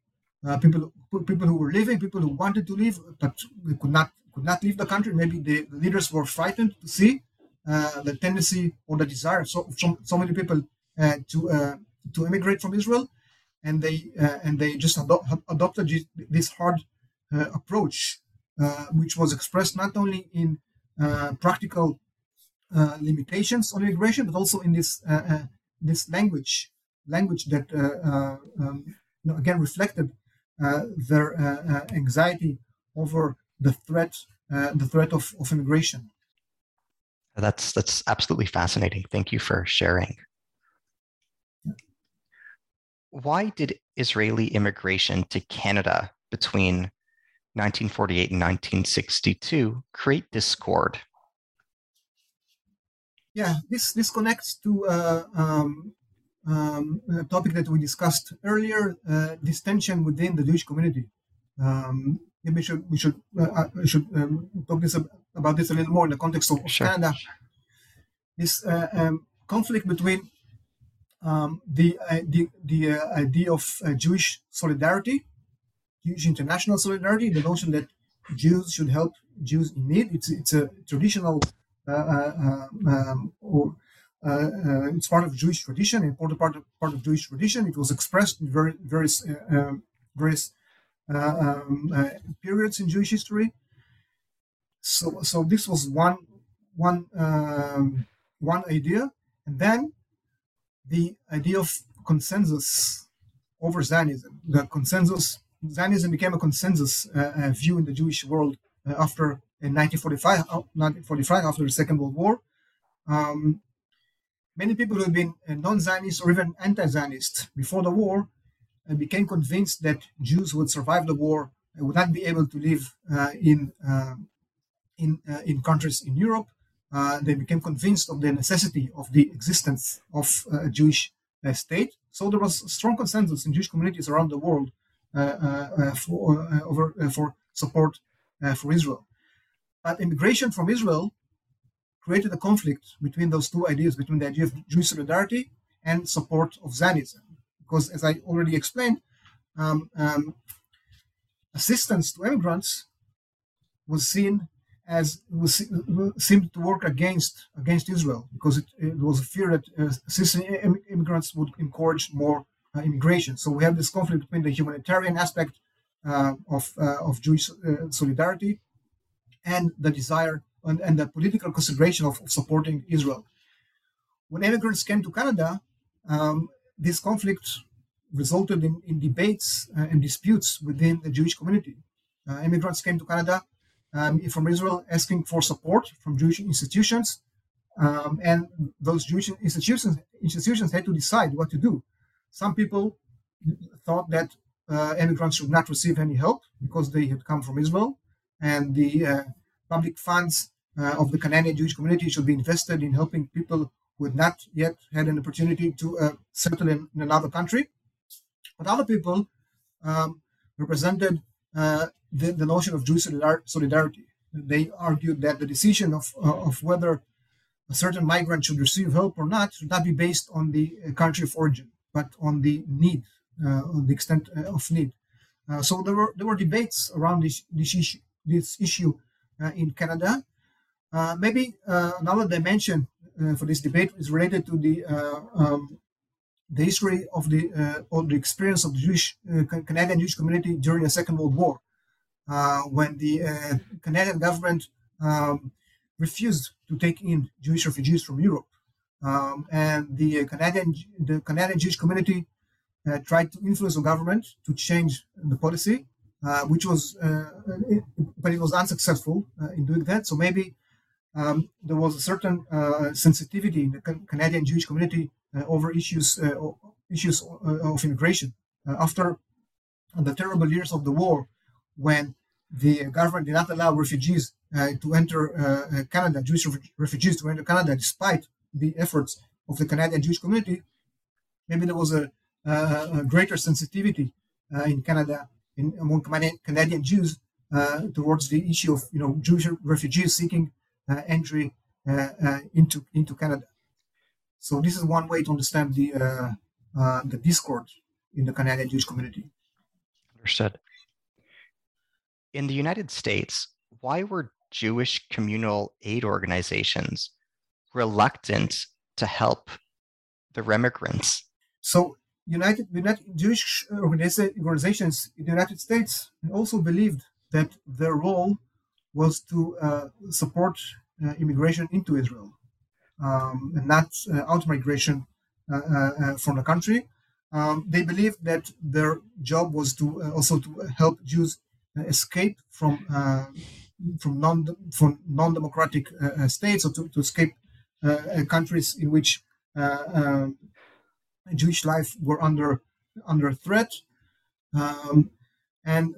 people people who were living, people who wanted to leave but could not could not leave the country. Maybe the, leaders were frightened to see uh, the tendency or the desire of so, so, so many people uh, to uh, to immigrate from Israel, and they uh, and they just ado- adopted this hard uh, approach, uh, which was expressed not only in practical limitations on immigration, but also in this this language language that um, you know, again reflected their anxiety over the threat uh, the threat of, of immigration. That's that's absolutely fascinating. Thank you for sharing. Why did Israeli immigration to Canada between 1948 and 1962 create discord? Yeah, this this connects to uh, um, um, a topic that we discussed earlier: uh, this tension within the Jewish community. Um, maybe we should we should uh, we should um, talk this about this a little more in the context of, sure. Canada. This uh, um, conflict between um, the uh, the the uh, idea of uh, Jewish solidarity, Jewish international solidarity, the notion that Jews should help Jews in need. It's it's a traditional uh, um, or it's part of Jewish tradition, important part of part of Jewish tradition. It was expressed in very various various uh, um, uh, periods in Jewish history. So, so this was one one um, one idea, and then the idea of consensus over Zionism. The consensus Zionism became a consensus uh, uh, view in the Jewish world uh, after in 1945, 1945 after the Second World War. Um, many people who had been non-Zionist or even anti-Zionist before the war and became convinced that Jews would survive the war and would not be able to live uh, in uh, in uh, in countries in Europe. Uh, they became convinced of the necessity of the existence of uh, a Jewish uh, state. So there was strong consensus in Jewish communities around the world for over for support for Israel. But immigration from Israel created a conflict between those two ideas, between the idea of Jewish solidarity and support of Zionism because as I already explained, um, um, assistance to immigrants was seen as was seemed to work against against Israel because it, it was a fear that uh, immigrants would encourage more uh, immigration. So we have this conflict between the humanitarian aspect uh, of uh, of Jewish uh, solidarity and the desire and, and the political consideration of, of, supporting Israel. When immigrants came to Canada, um, this conflict resulted in, in debates uh, and disputes within the Jewish community. Uh, immigrants came to Canada um, from Israel asking for support from Jewish institutions, um, and those Jewish institutions institutions had to decide what to do. Some people thought that uh, immigrants should not receive any help because they had come from Israel, and the uh, public funds uh, of the Canadian Jewish community should be invested in helping people who had not yet had an opportunity to uh, settle in, in, another country. But other people um, represented uh, the, the, notion of Jewish solidarity. They argued that the decision of, uh, of whether a certain migrant should receive help or not should not be based on the uh, country of origin, but on the need, uh, on the extent of need. so there were there were debates around this this issue, this issue in Canada. maybe another dimension uh, for this debate is related to the uh, um, the history of the uh, or the experience of the Jewish Canadian Jewish community during the Second World War, when the Canadian government um, refused to take in Jewish refugees from Europe, um, and the Canadian the Canadian Jewish community uh, tried to influence the government to change the policy, uh, which was, uh, but it was unsuccessful in doing that. So maybe um, there was a certain uh, sensitivity in the Canadian Jewish community uh, over issues uh, issues uh, of immigration uh, after the terrible years of the war, when the government did not allow refugees to enter Canada, Jewish refugees to enter Canada, despite the efforts of the Canadian Jewish community. Maybe there was a, a greater sensitivity in Canada in, among Canadian Jews towards the issue of you know Jewish refugees seeking uh, entry uh, uh, into into Canada. So this is one way to understand the the discord in the Canadian Jewish community. Understood. In the United States, why were Jewish communal aid organizations reluctant to help the remigrants? So United, United Jewish organizations in the United States also believed that their role was to uh, support uh, immigration into Israel um, and not uh, out migration from the country. Um, they believed that their job was to also to help Jews escape from from non from non-democratic states or to, to escape countries in which Jewish life were under under threat. Um, and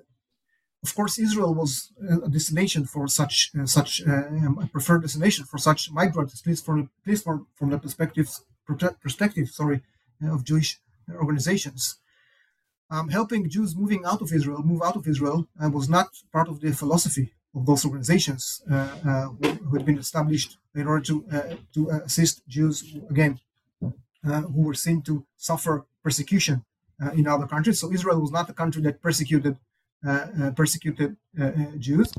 of course, Israel was a destination for such uh, such uh, um, a preferred destination for such migrants, at least from at least from, the perspective perspective sorry uh, of Jewish organizations. Um, helping Jews moving out of Israel, move out of Israel, uh, was not part of the philosophy of those organizations uh, uh, who, had been established in order to to assist Jews again who were seen to suffer persecution in other countries. So Israel was not a country that persecuted persecuted uh, Jews.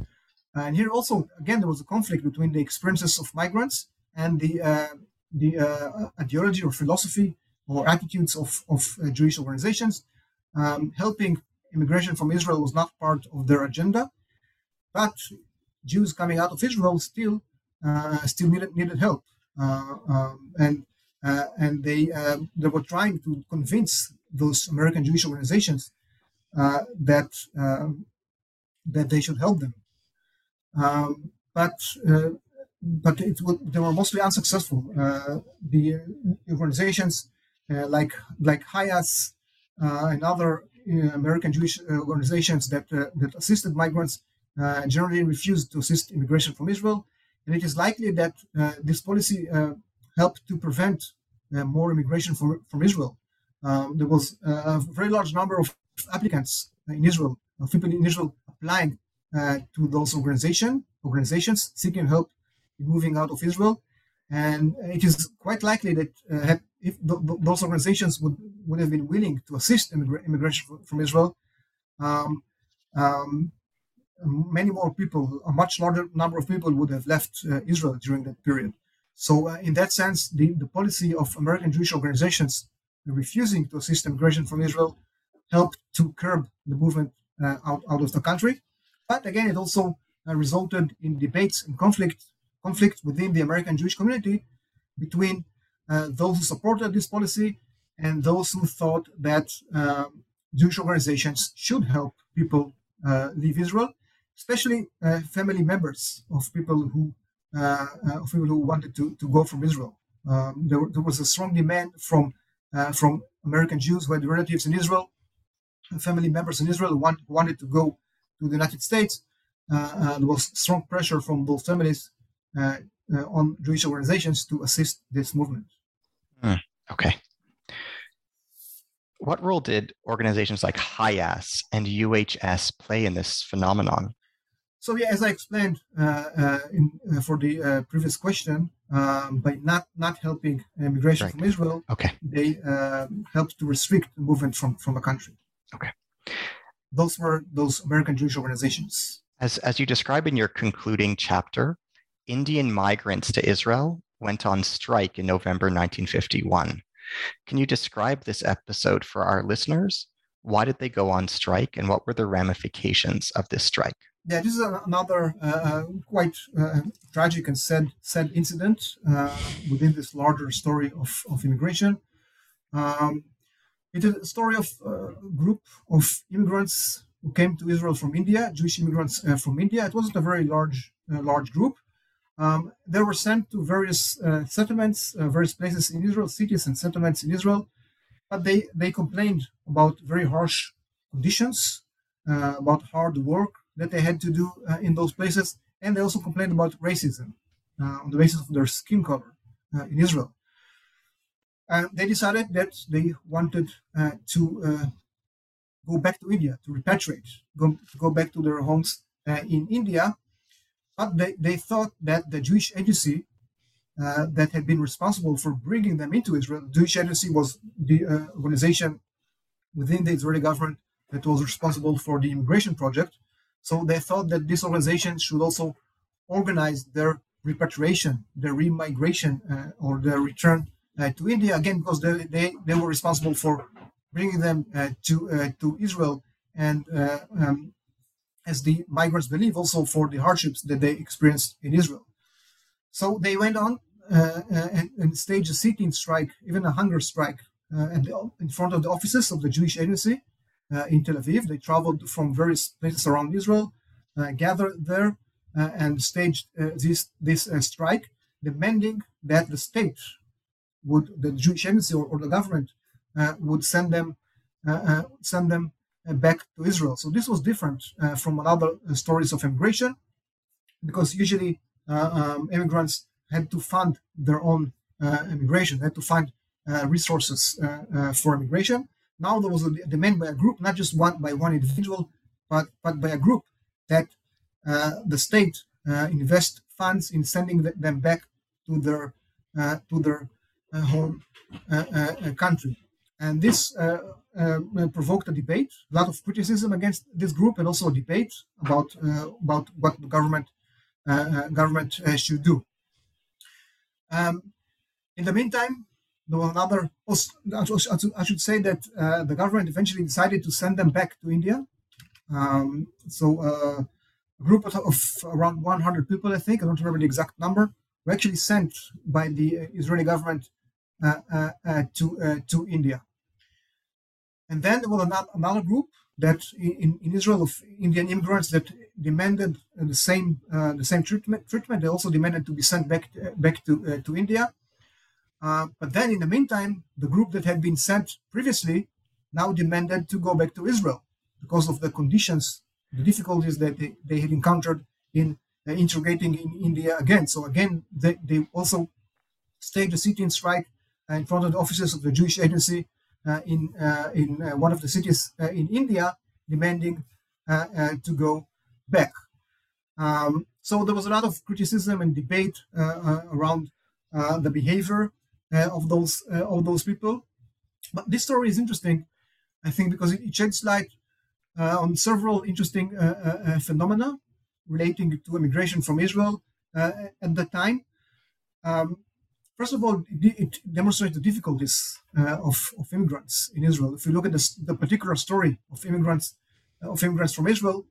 And here also, again, there was a conflict between the experiences of migrants and the the ideology or philosophy or attitudes of, of Jewish organizations. Um, helping immigration from Israel was not part of their agenda, but Jews coming out of Israel still uh, still needed needed help, uh, um, and uh, and they they were trying to convince those American Jewish organizations uh, Uh, that um, that they should help them. Um, but uh, but it they were mostly unsuccessful. Uh, the organizations uh, like like HIAS and other American Jewish organizations that that assisted migrants generally refused to assist immigration from Israel, and it is likely that this policy helped to prevent more immigration from, from Israel. Um, there was a very large number of applicants in Israel, of people in Israel applying uh, to those organization, organizations seeking help in moving out of Israel. And it is quite likely that uh, if th- th- those organizations would, would have been willing to assist immigra- immigration from, from Israel, um, um, many more people, a much larger number of people would have left uh, Israel during that period. So, uh, in that sense, the, the policy of American Jewish organizations refusing to assist immigration from Israel helped to curb the movement uh, out, out of the country. But again, it also uh, resulted in debates and conflict conflict within the American Jewish community between uh, those who supported this policy and those who thought that um, Jewish organizations should help people uh, leave Israel, especially uh, family members of people who uh, of people who wanted to, to go from Israel. Um, there, there, was a strong demand from from American Jews who had relatives in Israel family members in Israel want, wanted to go to the United States. Uh, uh, there was strong pressure from both families uh, on Jewish organizations to assist this movement. Hmm. Okay. What role did organizations like HIAS and UHS play in this phenomenon? So yeah, as I explained uh, uh, in, uh, for the uh, previous question, um, by not not helping immigration right. from Israel, okay, they um, helped to restrict the movement from from a country. Okay, those were those American Jewish organizations. As as you describe in your concluding chapter, Indian migrants to Israel went on strike in November 1951. Can you describe this episode for our listeners? Why did they go on strike and what were the ramifications of this strike? Yeah, this is another uh, uh, quite uh, tragic and sad, sad incident uh, within this larger story of, of immigration. Um, it is a story of uh, a group of immigrants who came to Israel from India, Jewish immigrants uh, from India. It wasn't a very large, large group, um, they were sent to various uh, settlements, uh, various places in Israel, cities and settlements in Israel, but they, they complained about very harsh conditions, uh, about hard work that they had to do uh, in those places, and they also complained about racism uh, on the basis of their skin color uh, in Israel. They decided that they wanted to go back to India, to repatriate, go, go back to their homes in India, but they, they thought that the Jewish agency uh, that had been responsible for bringing them into Israel, the Jewish agency was the uh, organization within the Israeli government that was responsible for the immigration project. So they thought that this organization should also organize their repatriation, their remigration, uh, or their return uh, to India again because they, they, they were responsible for bringing them uh, to uh, to Israel and um, as the migrants believe, also for the hardships that they experienced in Israel. So they went on uh, uh and, and, staged a sitting strike, even a hunger strike, uh, in front of the offices of the Jewish Agency uh, in Tel Aviv. They traveled from various places around Israel, uh, gathered there, uh, and staged this this strike, demanding that the state would, the Jewish Agency or, or the government, uh, would send them uh, uh, send them uh, back to Israel. So this was different uh, from other uh, stories of immigration, because usually um, immigrants had to fund their own immigration, they had to find resources for immigration. Now there was a demand by a group, not just one by one individual, but but by a group that the state invest funds in sending them back to their to their home country. And this uh, uh, provoked a debate, a lot of criticism against this group, and also a debate about uh, about what the government government should do. Um, in the meantime, there was another. I should say that uh, the government eventually decided to send them back to India. Um, so uh, a group of, of, around 100 people, I think, I don't remember the exact number, were actually sent by the Israeli government uh, to to India. And then there was another group that in, in Israel of Indian immigrants that demanded the same uh, the same treatment. Treatment. They also demanded to be sent back uh, back to uh, to India. Uh, but then, in the meantime, the group that had been sent previously now demanded to go back to Israel because of the conditions, the difficulties that they, they had encountered in uh, integrating in India again. So again, they, they also staged a sit-in strike uh, Uh, in front of the offices of the Jewish Agency uh, in uh, in uh, one of the cities uh, in India, demanding uh, to go back. Um, so there was a lot of criticism and debate around the behavior of those of those people. But this story is interesting, I think, because it, sheds light on several interesting phenomena relating to immigration from Israel at the time. Um, First of all, it demonstrates the difficulties uh, of, of immigrants in Israel. If you look at the, the particular story of immigrants of immigrants from Israel,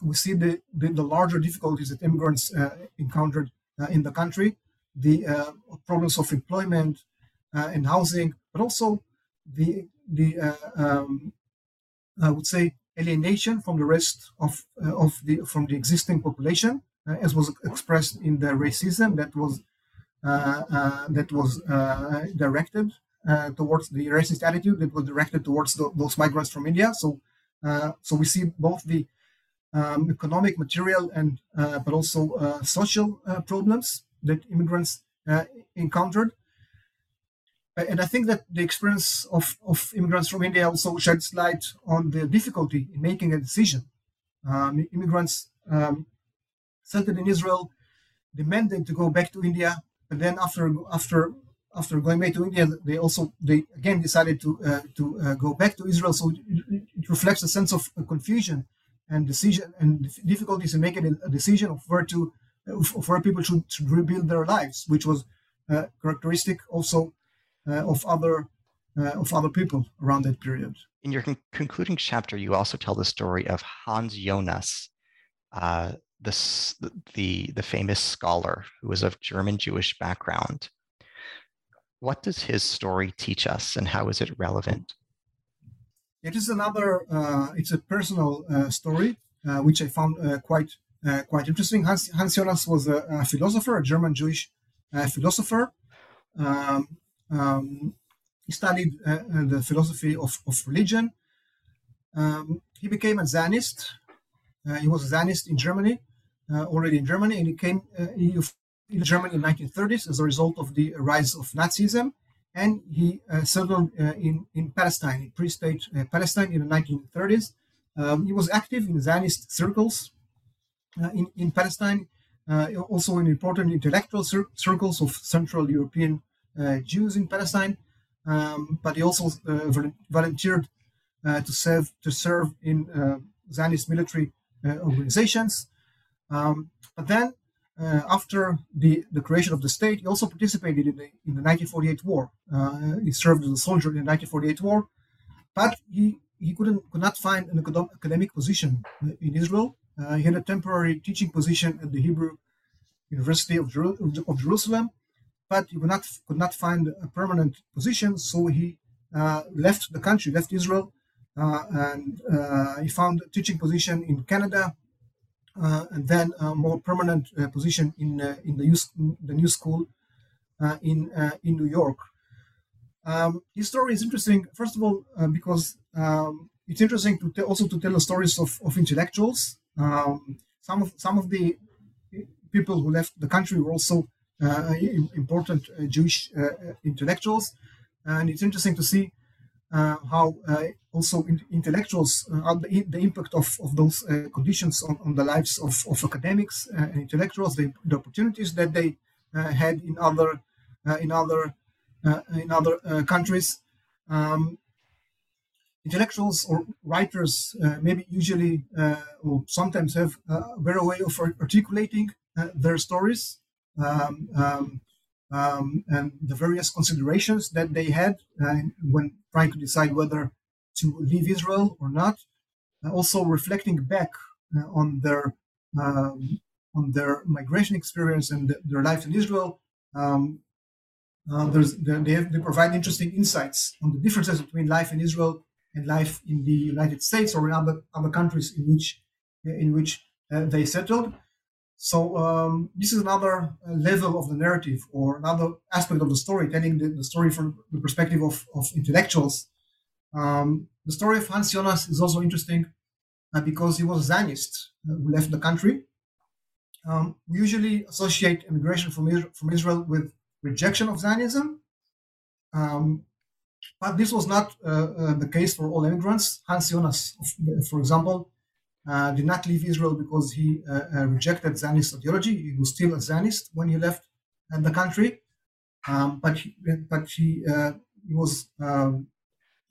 we see the, the, the larger difficulties that immigrants uh, encountered uh, in the country, the uh, problems of employment uh, and housing, but also the the uh, um, I would say alienation from the rest of of the from the existing population, as was expressed in the racism that was uh, uh, that was uh, directed towards the racist attitude that was directed towards the, those migrants from India. So, so we see both the um, economic, material, and but also social problems that immigrants encountered. And I think that the experience of, of immigrants from India also sheds light on the difficulty in making a decision. Um, immigrants um, settled in Israel demanded to go back to India, but then after after after going back to India, they also they again decided to uh, to uh, go back to Israel. So it, reflects a sense of confusion and decision and difficulties in making a decision of where to of where people should, should rebuild their lives, which was uh, characteristic also uh, of other uh, of other people around that period. In your con- concluding chapter, you also tell the story of Hans Jonas, the, the, the famous scholar who was of German Jewish background. What does his story teach us and how is it relevant? It is another, uh, it's a personal uh, story, uh, which I found uh, quite uh, quite interesting. Hans, Hans Jonas was a, a, philosopher, a German Jewish uh, philosopher. Um, um, he studied the philosophy of, of religion. Um, he became a Zionist. He was a Zionist in Germany uh, already in Germany, and he came uh, in Germany in 1930s as a result of the rise of Nazism, and he uh, settled in in Palestine, in pre-state Palestine, in the 1930s. Um, he was active in Zionist circles in in Palestine, also in important intellectual cir- circles of Central European Jews in Palestine. Um, but he also volunteered to serve to serve in Zionist military organizations. Um, but then, uh, after the, the creation of the state, he also participated in the, in the 1948 war. Uh, he served as a soldier in the 1948 war, but he, he couldn't could not find an academic position in Israel. Uh, he had a temporary teaching position at the Hebrew University of, of Jerusalem, but he could not could not find a permanent position. So he uh, left the country, left Israel, uh, and uh, he found a teaching position in Canada uh, and then a more permanent uh, position in uh, in the, the new school in in New York. Um, his story is interesting, first of all, because um, it's interesting to also to tell the stories of, of intellectuals. Um, some of some of the people who left the country were also uh, important uh, Jewish uh, intellectuals, and it's interesting to see uh, how uh, also in intellectuals, uh, the, the, impact of, of those conditions on, on, the lives of, of academics and intellectuals, the, the, opportunities that they had in other in other in other countries. Um, intellectuals or writers uh, maybe usually uh, or sometimes have a better way of articulating uh, their stories um, um, um, and the various considerations that they had uh, when trying to decide whether to leave Israel or not. Uh, also reflecting back uh, on their um, on their migration experience and their life in Israel. Um, uh, they, have, they provide interesting insights on the differences between life in Israel and life in the United States or in other other countries in which in which uh, they settled. So um, this is another uh, level of the narrative or another aspect of the story, telling the, the story from the perspective of, of intellectuals. Um, the story of Hans Jonas is also interesting uh, because he was a Zionist uh, who left the country. Um, we usually associate immigration from Israel, from Israel with rejection of Zionism, um, but this was not uh, uh, the case for all immigrants. Hans Jonas, for example, uh, did not leave Israel because he uh, uh, rejected Zionist ideology. He was still a Zionist when he left the country, um, but he, but he, he was um,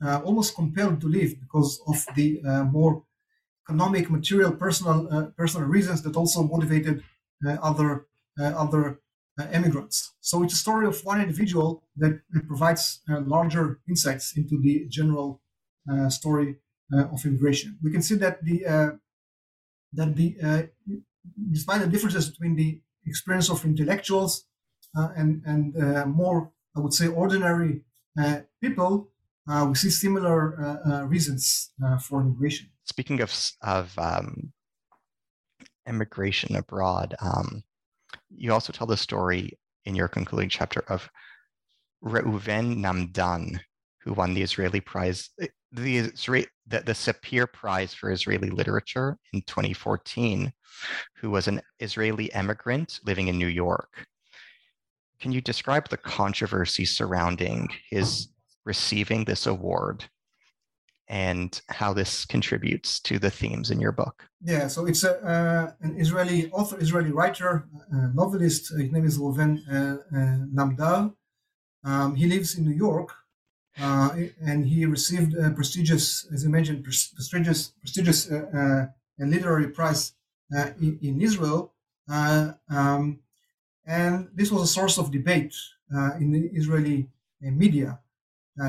almost compelled to leave because of the more economic, material, personal personal reasons that also motivated other other uh, immigrants. So it's a story of one individual that, provides uh, larger insights into the general uh, story of immigration. We can see that the that the uh, despite the differences between the experience of intellectuals uh, and and uh, more I would say ordinary people, we see similar reasons for immigration. Speaking of of um, immigration abroad, um, you also tell the story in your concluding chapter of Reuven Namdar, who won the Israeli prize, eh, the, the, the Sapir Prize for Israeli Literature in 2014, who was an Israeli immigrant living in New York. can you describe the controversy surrounding his receiving this award and how this contributes to the themes in your book? Yeah, so it's a, uh, an Israeli author, Israeli writer, uh, novelist. His name is Reuven uh, uh. Um, he lives in New York, uh, and he received a prestigious, as you mentioned, prestigious, prestigious uh, literary prize in, in, Israel. Um, and this was a source of debate in the Israeli media.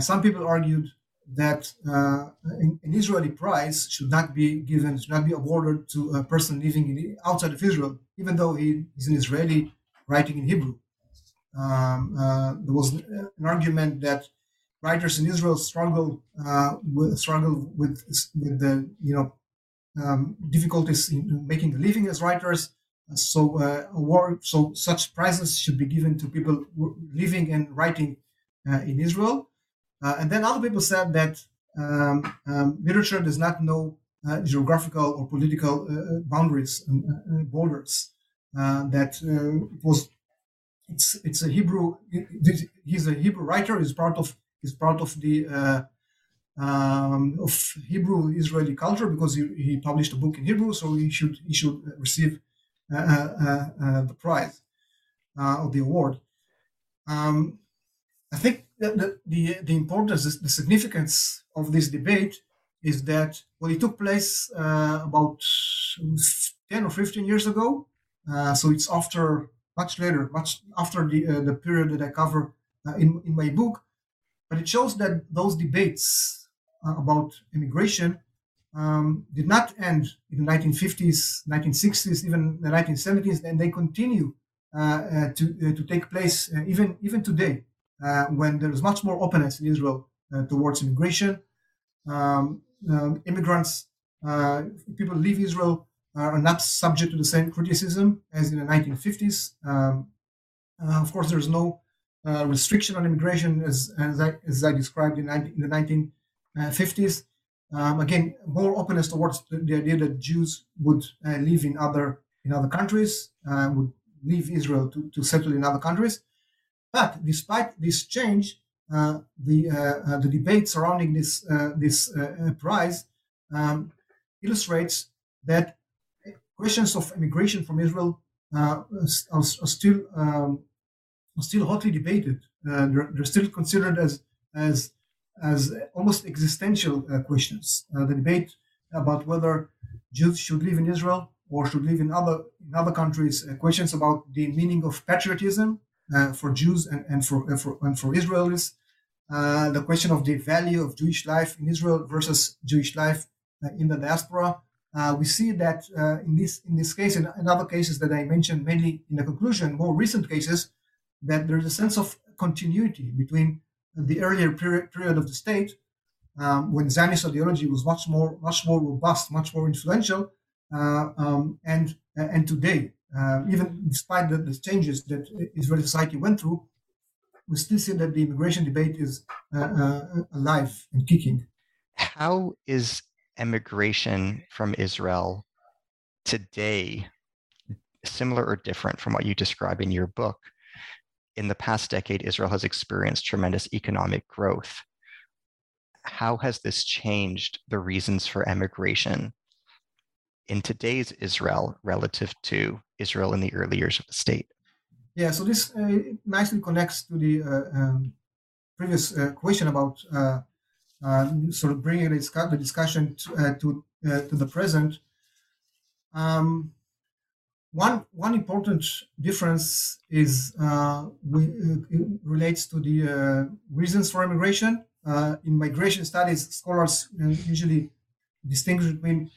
some people argued that uh, an, an, Israeli prize should not be given, should not be awarded to a person living in, outside of Israel, even though he is an Israeli writing in Hebrew. Um, uh, there was an argument that writers in Israel struggle uh, with struggle with with the you know um, difficulties in making a living as writers. So, uh, award, so such prizes should be given to people living and writing uh, in Israel. Uh, and then other people said that um, um, literature does not know uh, geographical or political uh, boundaries and borders. that was it's it's a Hebrew. He's a Hebrew writer. He's part of he's part of the um, of Hebrew Israeli culture because he, he published a book in Hebrew, so he should he should receive uh, uh, uh, the prize or the award. Um, I think the, the, the importance, the significance of this debate is that well, it took place uh, about 10 or 15 years ago. Uh, so it's after, much later, much after the, uh, the period that I cover uh, in, in my book. But it shows that those debates uh, about immigration um, did not end in the 1950s, 1960s, even the 1970s, and they continue uh, to, to take place even, even today uh, when there is much more openness in Israel uh, towards immigration. Um, um, immigrants, uh, people leave Israel, are not subject to the same criticism as in the 1950s. Um, of course, there is no restriction on immigration as, as, I, as I described in, in the 1950s. Um, again, more openness towards the, the idea that Jews would uh, live in other in other countries, uh, would leave Israel to, to settle in other countries. But despite this change, uh, the uh, uh, the debate surrounding this this prize um, illustrates that questions of immigration from Israel are, are, still um, still hotly debated. They're, they're, still considered as as as almost existential uh, questions. Uh, the debate about whether Jews should live in Israel or should live in other in other countries, uh, questions about the meaning of patriotism uh, for Jews and, and, for, and, for, and for Israelis. Uh, the question of the value of Jewish life in Israel versus Jewish life uh, in the diaspora. Uh, we see that uh, in this in this case and in other cases that I mentioned, mainly in the conclusion, more recent cases, that there is a sense of continuity between the earlier period, of the state, um, when Zionist ideology was much more much more robust, much more influential, uh, um, and and today, uh, even despite the, the, changes that Israeli society went through, we still see that the immigration debate is uh, uh, alive and kicking. How is immigration from Israel today similar or different from what you describe in your book? In the past decade, Israel has experienced tremendous economic growth. How has this changed the reasons for emigration in today's Israel relative to Israel in the early years of the state. Yeah, so this uh, nicely connects to the uh, um, previous uh, question about uh, uh, sort of bringing the, discussion to uh, to, to, the present. Um, one one important difference is we, relates to the reasons for immigration. in migration studies, scholars usually distinguish between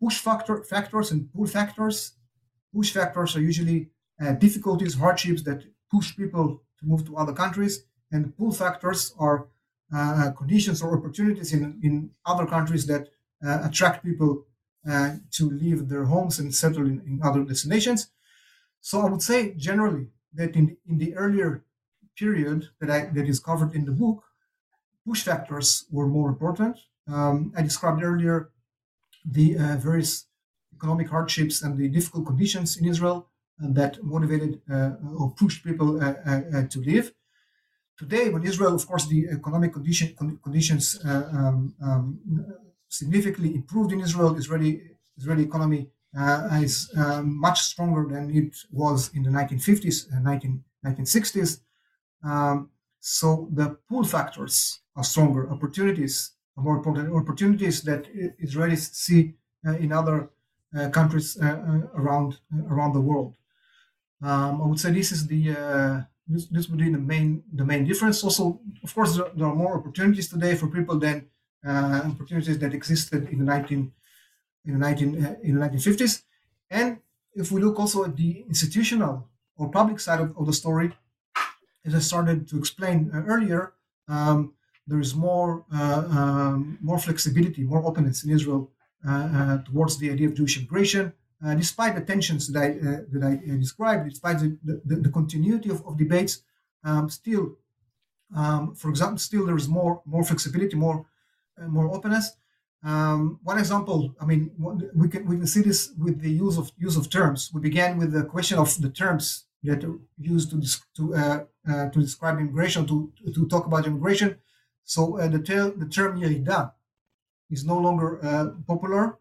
push factor factors and pull factors. Push factors are usually uh, difficulties, hardships that push people to move to other countries, and pull factors are uh, conditions or opportunities in, in other countries that uh, attract people uh, to leave their homes and settle in, in other destinations. So I would say generally that in, in the earlier period that I that is covered in the book, push factors were more important. Um, I described earlier the uh, various economic hardships and the difficult conditions in Israel. that motivated or pushed people to leave. Today, when Israel, of course, the economic condition, conditions um, um, significantly improved in Israel, Israeli Israeli economy uh, is um, much stronger than it was in the 1950s and 19, 1960s. Um, so the pull factors are stronger, opportunities are more important, opportunities that Israelis see uh, in other uh, countries uh, uh, around around the world. Um, I would say this is the this, this would be the main the main difference. Also, of course, there, there are more opportunities today for people than opportunities that existed in the 19 in the 19 in the 1950s. And if we look also at the institutional or public side of, of the story, as I started to explain earlier, um, there is more uh, um, more flexibility, more openness in Israel uh, uh, towards the idea of Jewish immigration, despite the tensions that I that I described, despite the, the, the continuity of, of debates. Um, still, um, for example, still there is more more flexibility, more more openness. Um, one example, I mean, we can we can see this with the use of use of terms. We began with the question of the terms that are used to to uh, uh, to describe immigration, to to talk about immigration. So uh, the, ter- the term Yerida is no longer uh, popular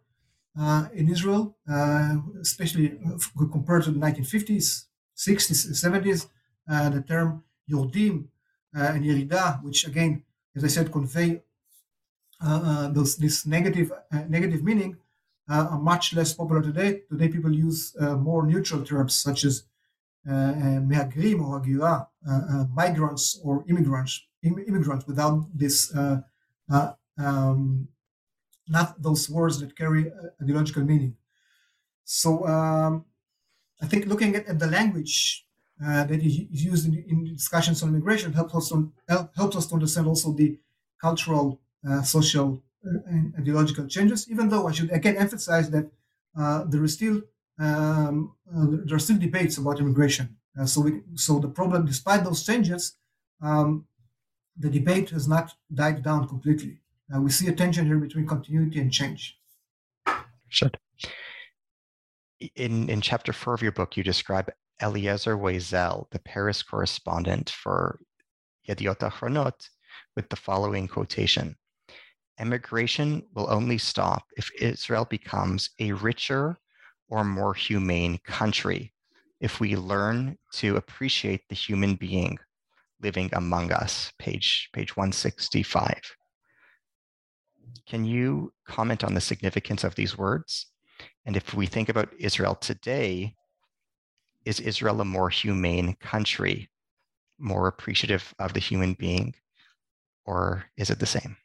uh, in Israel, uh, especially uh, compared to the 1950s, 60s, 70s. the term Yordim and Yerida, which again, as I said, convey those, this negative negative meaning, are much less popular today. Today, people use more neutral terms such as מהגרים or הגירה, migrants or immigrants, immigrants without this, uh, uh, um, not those words that carry ideological meaning. So um, I think looking at, at the language uh, that is used in, in, discussions on immigration helps us to, helps us to understand also the cultural, uh, social, uh, and ideological changes. Even though I should again emphasize that uh, there is still um, there are still debates about immigration. so we, so the problem, despite those changes, um, the debate has not died down completely. Uh, we see a tension here between continuity and change. In in chapter four of your book, you describe Eliezer Wiesel, the Paris correspondent for Yediot Ahronot, with the following quotation: "Emigration will only stop if Israel becomes a richer or more humane country. If we learn to appreciate the human being living among us, page, page 165. Can you comment on the significance of these words? And if we think about Israel today, is Israel a more humane country, more appreciative of the human being, or is it the same?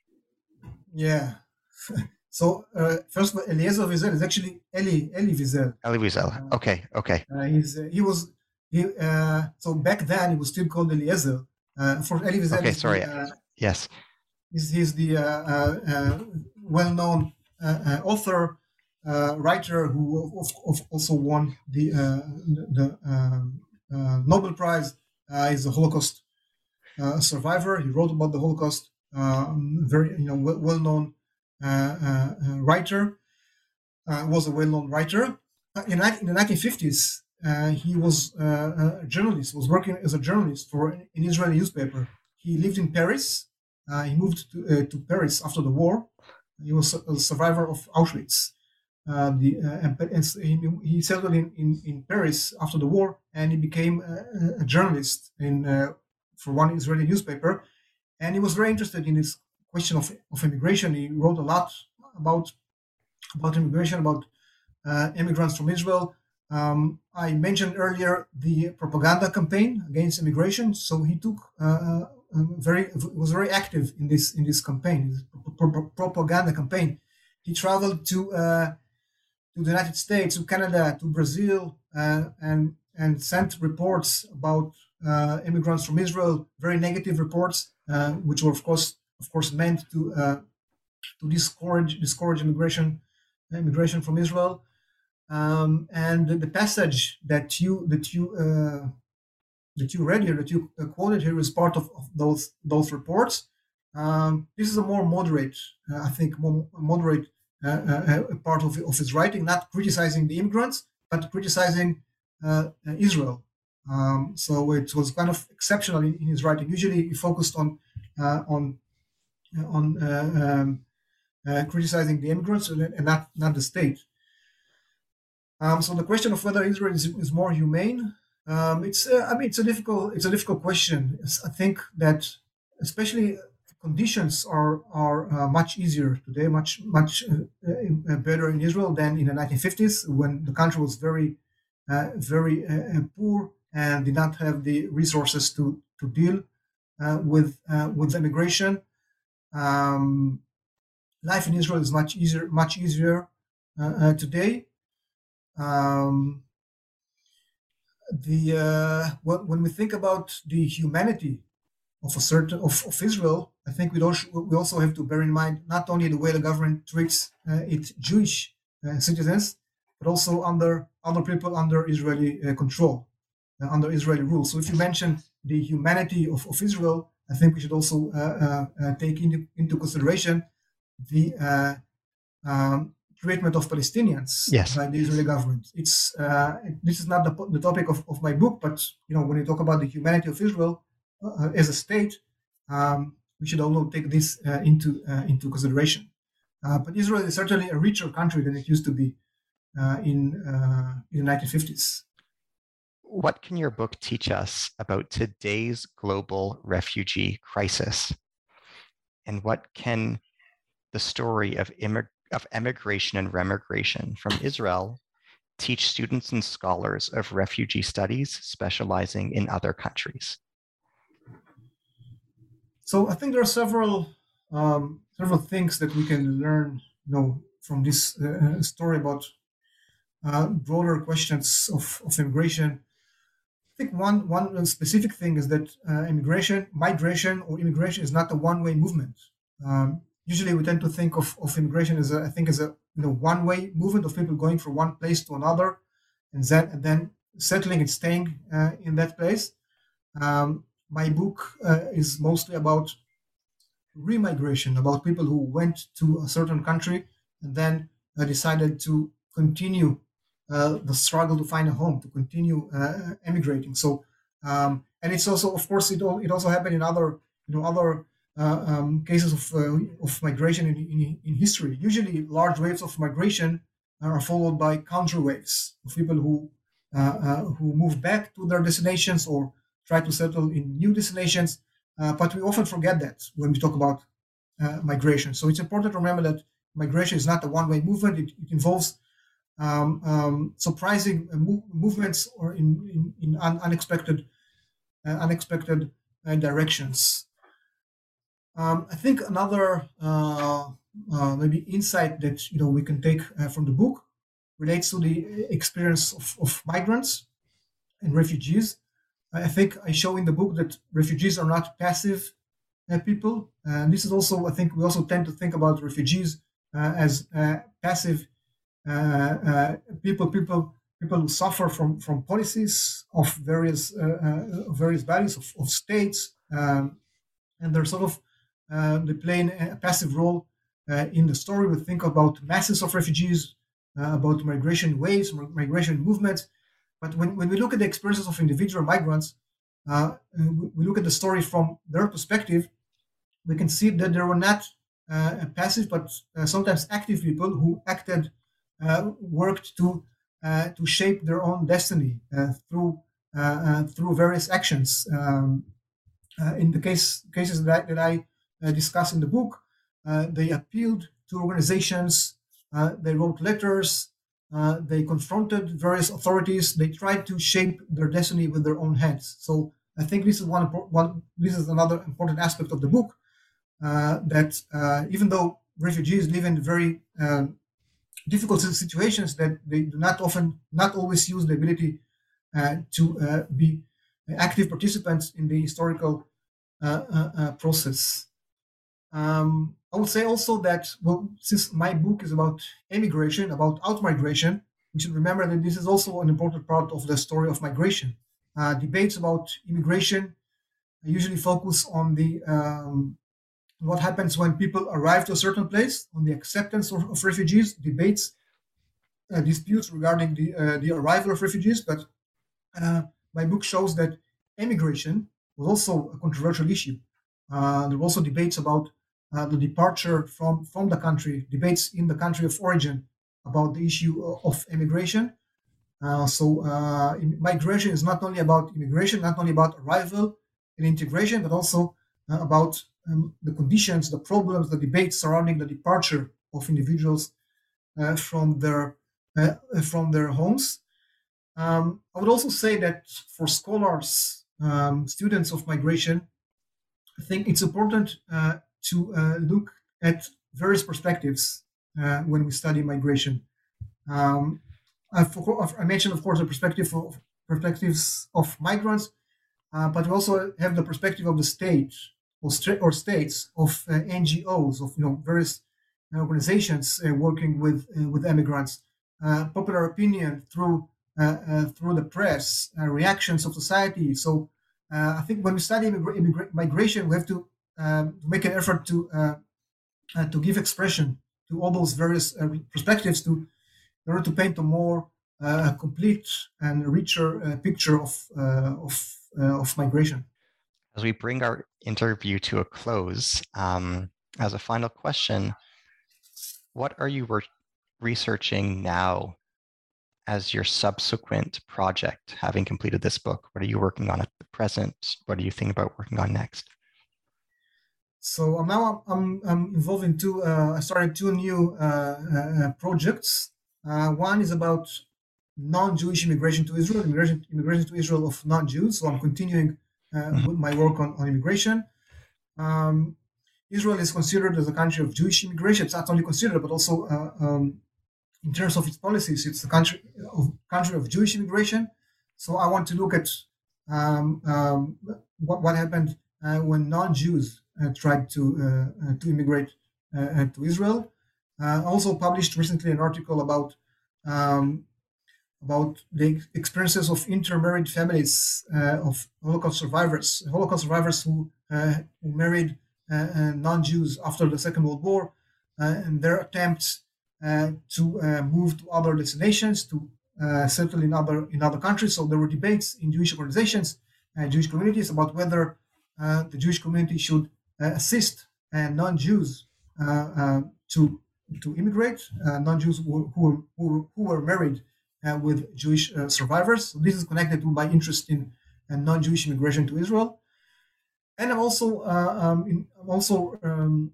Yeah. so uh, first, of all, Eliezer Wiesel is actually Eli Elie Wiesel. Elie Wiesel. Uh, okay. Okay. Uh, he's uh, he was he, uh, so back then, he was still called Eliezer. Uh, for Elie Wiesel, okay, sorry. The, yes, he's, he's the uh, uh, uh, well-known author, writer who of, of also won the the um, Nobel Prize. he's a Holocaust survivor. He wrote about the Holocaust. Um, very you know well-known writer. was a well-known writer. in, in the 1950s, uh, he was uh, a journalist, was working as a journalist for an Israeli newspaper. He lived in Paris. Uh, he moved to, uh, to Paris after the war. He was a survivor of Auschwitz. Uh, the, and, he settled in, in, in, Paris after the war, and he became a, a journalist in for one Israeli newspaper. And he was very interested in this question of, of immigration. He wrote a lot about about immigration, about immigrants from Israel, um, I mentioned earlier the propaganda campaign against immigration. So he took uh, uh um, very was very active in this in this campaign, propaganda campaign. He traveled to uh, to the United States, to Canada, to Brazil, uh, and and sent reports about uh, immigrants from Israel, very negative reports, uh, which were of course of course meant to to discourage discourage immigration immigration from Israel. Um, and the, passage that you that you uh, that you read here, that you uh, quoted here, is part of, of those those reports. Um, this is a more moderate, uh, I think, more moderate uh, uh, uh, part of, of his writing, not criticizing the immigrants, but criticizing Israel. Um, so it was kind of exceptional in, in his writing. Usually, he focused on on on um, criticizing the immigrants and not not the state. Um, so the question of whether Israel is, is more humane, um, it's uh, I mean it's a difficult it's a difficult question. I think that especially conditions are are uh, much easier today, much much uh, uh better in Israel than in the 1950s when the country was very uh, very uh, poor and did not have the resources to to deal with with immigration. Um, life in Israel is much easier much easier today um, the uh, when we think about the humanity of a certain of, of Israel, I think we also we also have to bear in mind not only the way the government treats uh, its Jewish uh, citizens, but also under other people under Israeli uh, control, uh, under Israeli rule. So if you mention the humanity of, of Israel, I think we should also uh, take into, into consideration the um, treatment of Palestinians yes. by the Israeli government. It's uh, this is not the, the topic of, of my book, but you know when you talk about the humanity of Israel uh, as a state, um, we should also take this uh, into uh, into consideration. Uh, but Israel is certainly a richer country than it used to be uh, in in the 1950s. What can your book teach us about today's global refugee crisis? And what can the story of immig- of emigration and remigration from Israel teach students and scholars of refugee studies specializing in other countries? So I think there are several um, several things that we can learn, you know, from this uh, story about uh, broader questions of, of immigration. I think one one specific thing is that uh, immigration, migration, or immigration is not a one way movement. Um, usually we tend to think of, of immigration as a, I think as a you know one way movement of people going from one place to another, and then and then settling and staying uh, in that place. Um, my book uh, is mostly about remigration, about people who went to a certain country and then uh, decided to continue the struggle to find a home, to continue uh, emigrating. So, um, and it's also, of course, it, it also happened in other you know other uh, um, cases of, uh, of migration in, in, in, history. Usually, large waves of migration are followed by counter waves of people who uh, who move back to their destinations or try to settle in new destinations. but we often forget that when we talk about migration. So it's important to remember that migration is not a one-way movement. It, it involves um, um, surprising uh, movements or in, in, in un- unexpected uh, unexpected uh, directions. Um, I think another uh, uh, maybe insight that you know we can take uh, from the book relates to the experience of, of migrants and refugees. I think I show in the book that refugees are not passive uh, people, and this is also I think we also tend to think about refugees uh, as uh, passive people, people people who suffer from from policies of various various values of, of states, um, and they're sort of uh, they play a passive role uh, in the story. We think about masses of refugees, uh, about migration waves, migration movements. But when, when we look at the experiences of individual migrants, uh, we look at the story from their perspective, we can see that there were not uh, passive but uh, sometimes active people who acted, worked to to shape their own destiny through through various actions. Um, in the case cases that, that I uh, discussed in the book. Uh, they appealed to organizations, uh, they wrote letters, they confronted various authorities, they tried to shape their destiny with their own hands. So I think this is one, one this is another important aspect of the book that even though refugees live in very um, difficult situations that they do not often not always use the ability uh, to uh, be active participants in the historical uh, process um, I would say also that, well, since my book is about emigration, about outmigration, we should remember that this is also an important part of the story of migration. Uh, debates about immigration usually focus on the um, what happens when people arrive to a certain place, on the acceptance of, of refugees, debates, uh, disputes regarding the uh, the arrival of refugees. But uh, my book shows that emigration was also a controversial issue. Uh, there were also debates about uh, the departure from, from the country, debates in the country of origin about the issue of immigration. Uh, so uh, migration is not only about immigration, not only about arrival and integration, but also uh, about um, the conditions, the problems, the debates surrounding the departure of individuals uh, from their uh, from their homes. Um, I would also say that for scholars, um, students of migration, I think it's important uh, to look at various perspectives when we study migration. Um, I mentioned, of course, the perspective of perspectives of migrants, uh, but we also have the perspective of the state or, or states of uh, NGOs of you know various organizations uh, working with uh, with immigrants, uh, popular opinion through through the press, reactions of society. So I think when we study immigra- migration, we have to um, make an effort to to give expression to all those various perspectives to in order to paint a more uh, complete and richer uh, picture of uh, of of migration. As we bring our interview to a close, um, as a final question, what are you re- researching now as your subsequent project, having completed this book? What are you working on at the present? What do you think about working on next? So now I'm, I'm involved in two. Uh, I started two new uh, uh, projects. Uh, one is about non-Jewish immigration to Israel, immigration, immigration to Israel of non-Jews. So I'm continuing uh, mm-hmm. my work on, on immigration. Um, Israel is considered as a country of Jewish immigration. It's not only considered, but also uh, um, in terms of its policies, it's the country of country of Jewish immigration. So I want to look at um, um, what, what happened uh, when non-Jews uh, tried to uh, to immigrate to Israel. Uh, also published recently an article about um, about the experiences of intermarried families uh, of Holocaust survivors, Holocaust survivors who, uh, who married uh, uh non-Jews after the Second World War, uh, and their attempts uh, to move to other destinations, to settle in other in other countries. So there were debates in Jewish organizations, Jewish communities about whether the Jewish community should assist non-Jews to to immigrate, non-Jews who, who, who, who, were married with Jewish uh, survivors. So this is connected to my interest in non-Jewish immigration to Israel. And I'm also um, in, I'm also um,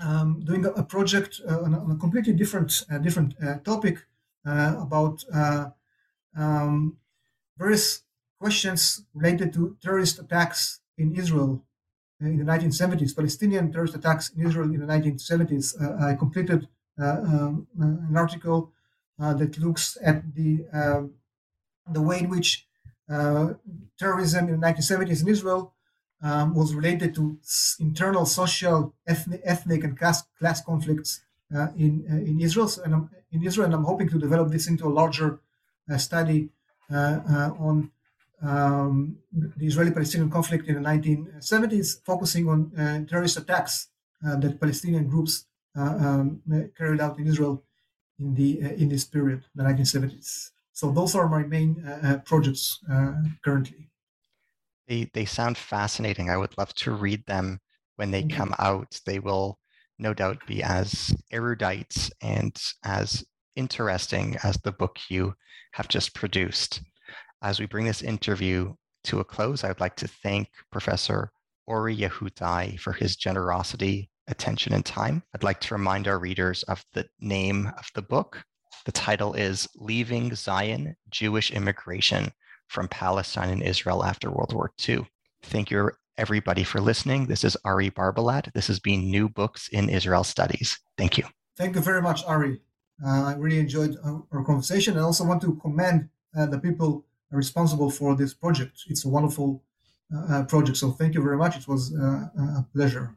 um, doing a, a project on a, on, a, completely different different topic about um, various questions related to terrorist attacks in Israel in the 1970s, Palestinian terrorist attacks in Israel in the 1970s. Uh, I completed uh, um, uh, an article uh, that looks at the um, the way in which terrorism in the 1970s in Israel um, was related to internal social, ethnic, ethnic and class, class conflicts in in Israel. So, and I'm, in Israel, and I'm hoping to develop this into a larger study on um, the Israeli-Palestinian conflict in the 1970s, focusing on uh, terrorist attacks uh, that Palestinian groups uh, um, carried out in Israel in the uh, in this period, the 1970s. So those are my main uh, projects currently. They they sound fascinating. I would love to read them when they mm-hmm. come out. They will no doubt be as erudite and as interesting as the book you have just produced. As we bring this interview to a close, I would like to thank Professor Ori Yehudai for his generosity, attention, and time. I'd like to remind our readers of the name of the book. The title is Leaving Zion Jewish Emigration from Palestine and Israel After World War II. Thank you, everybody, for listening. This is Ari Barbalat. This has been New Books in Israel Studies. Thank you. Thank you very much, Ari. Uh, I really enjoyed our, conversation. I also want to commend uh, the people responsible for this project. It's a wonderful uh, uh, project. So thank you very much. It was uh, a pleasure.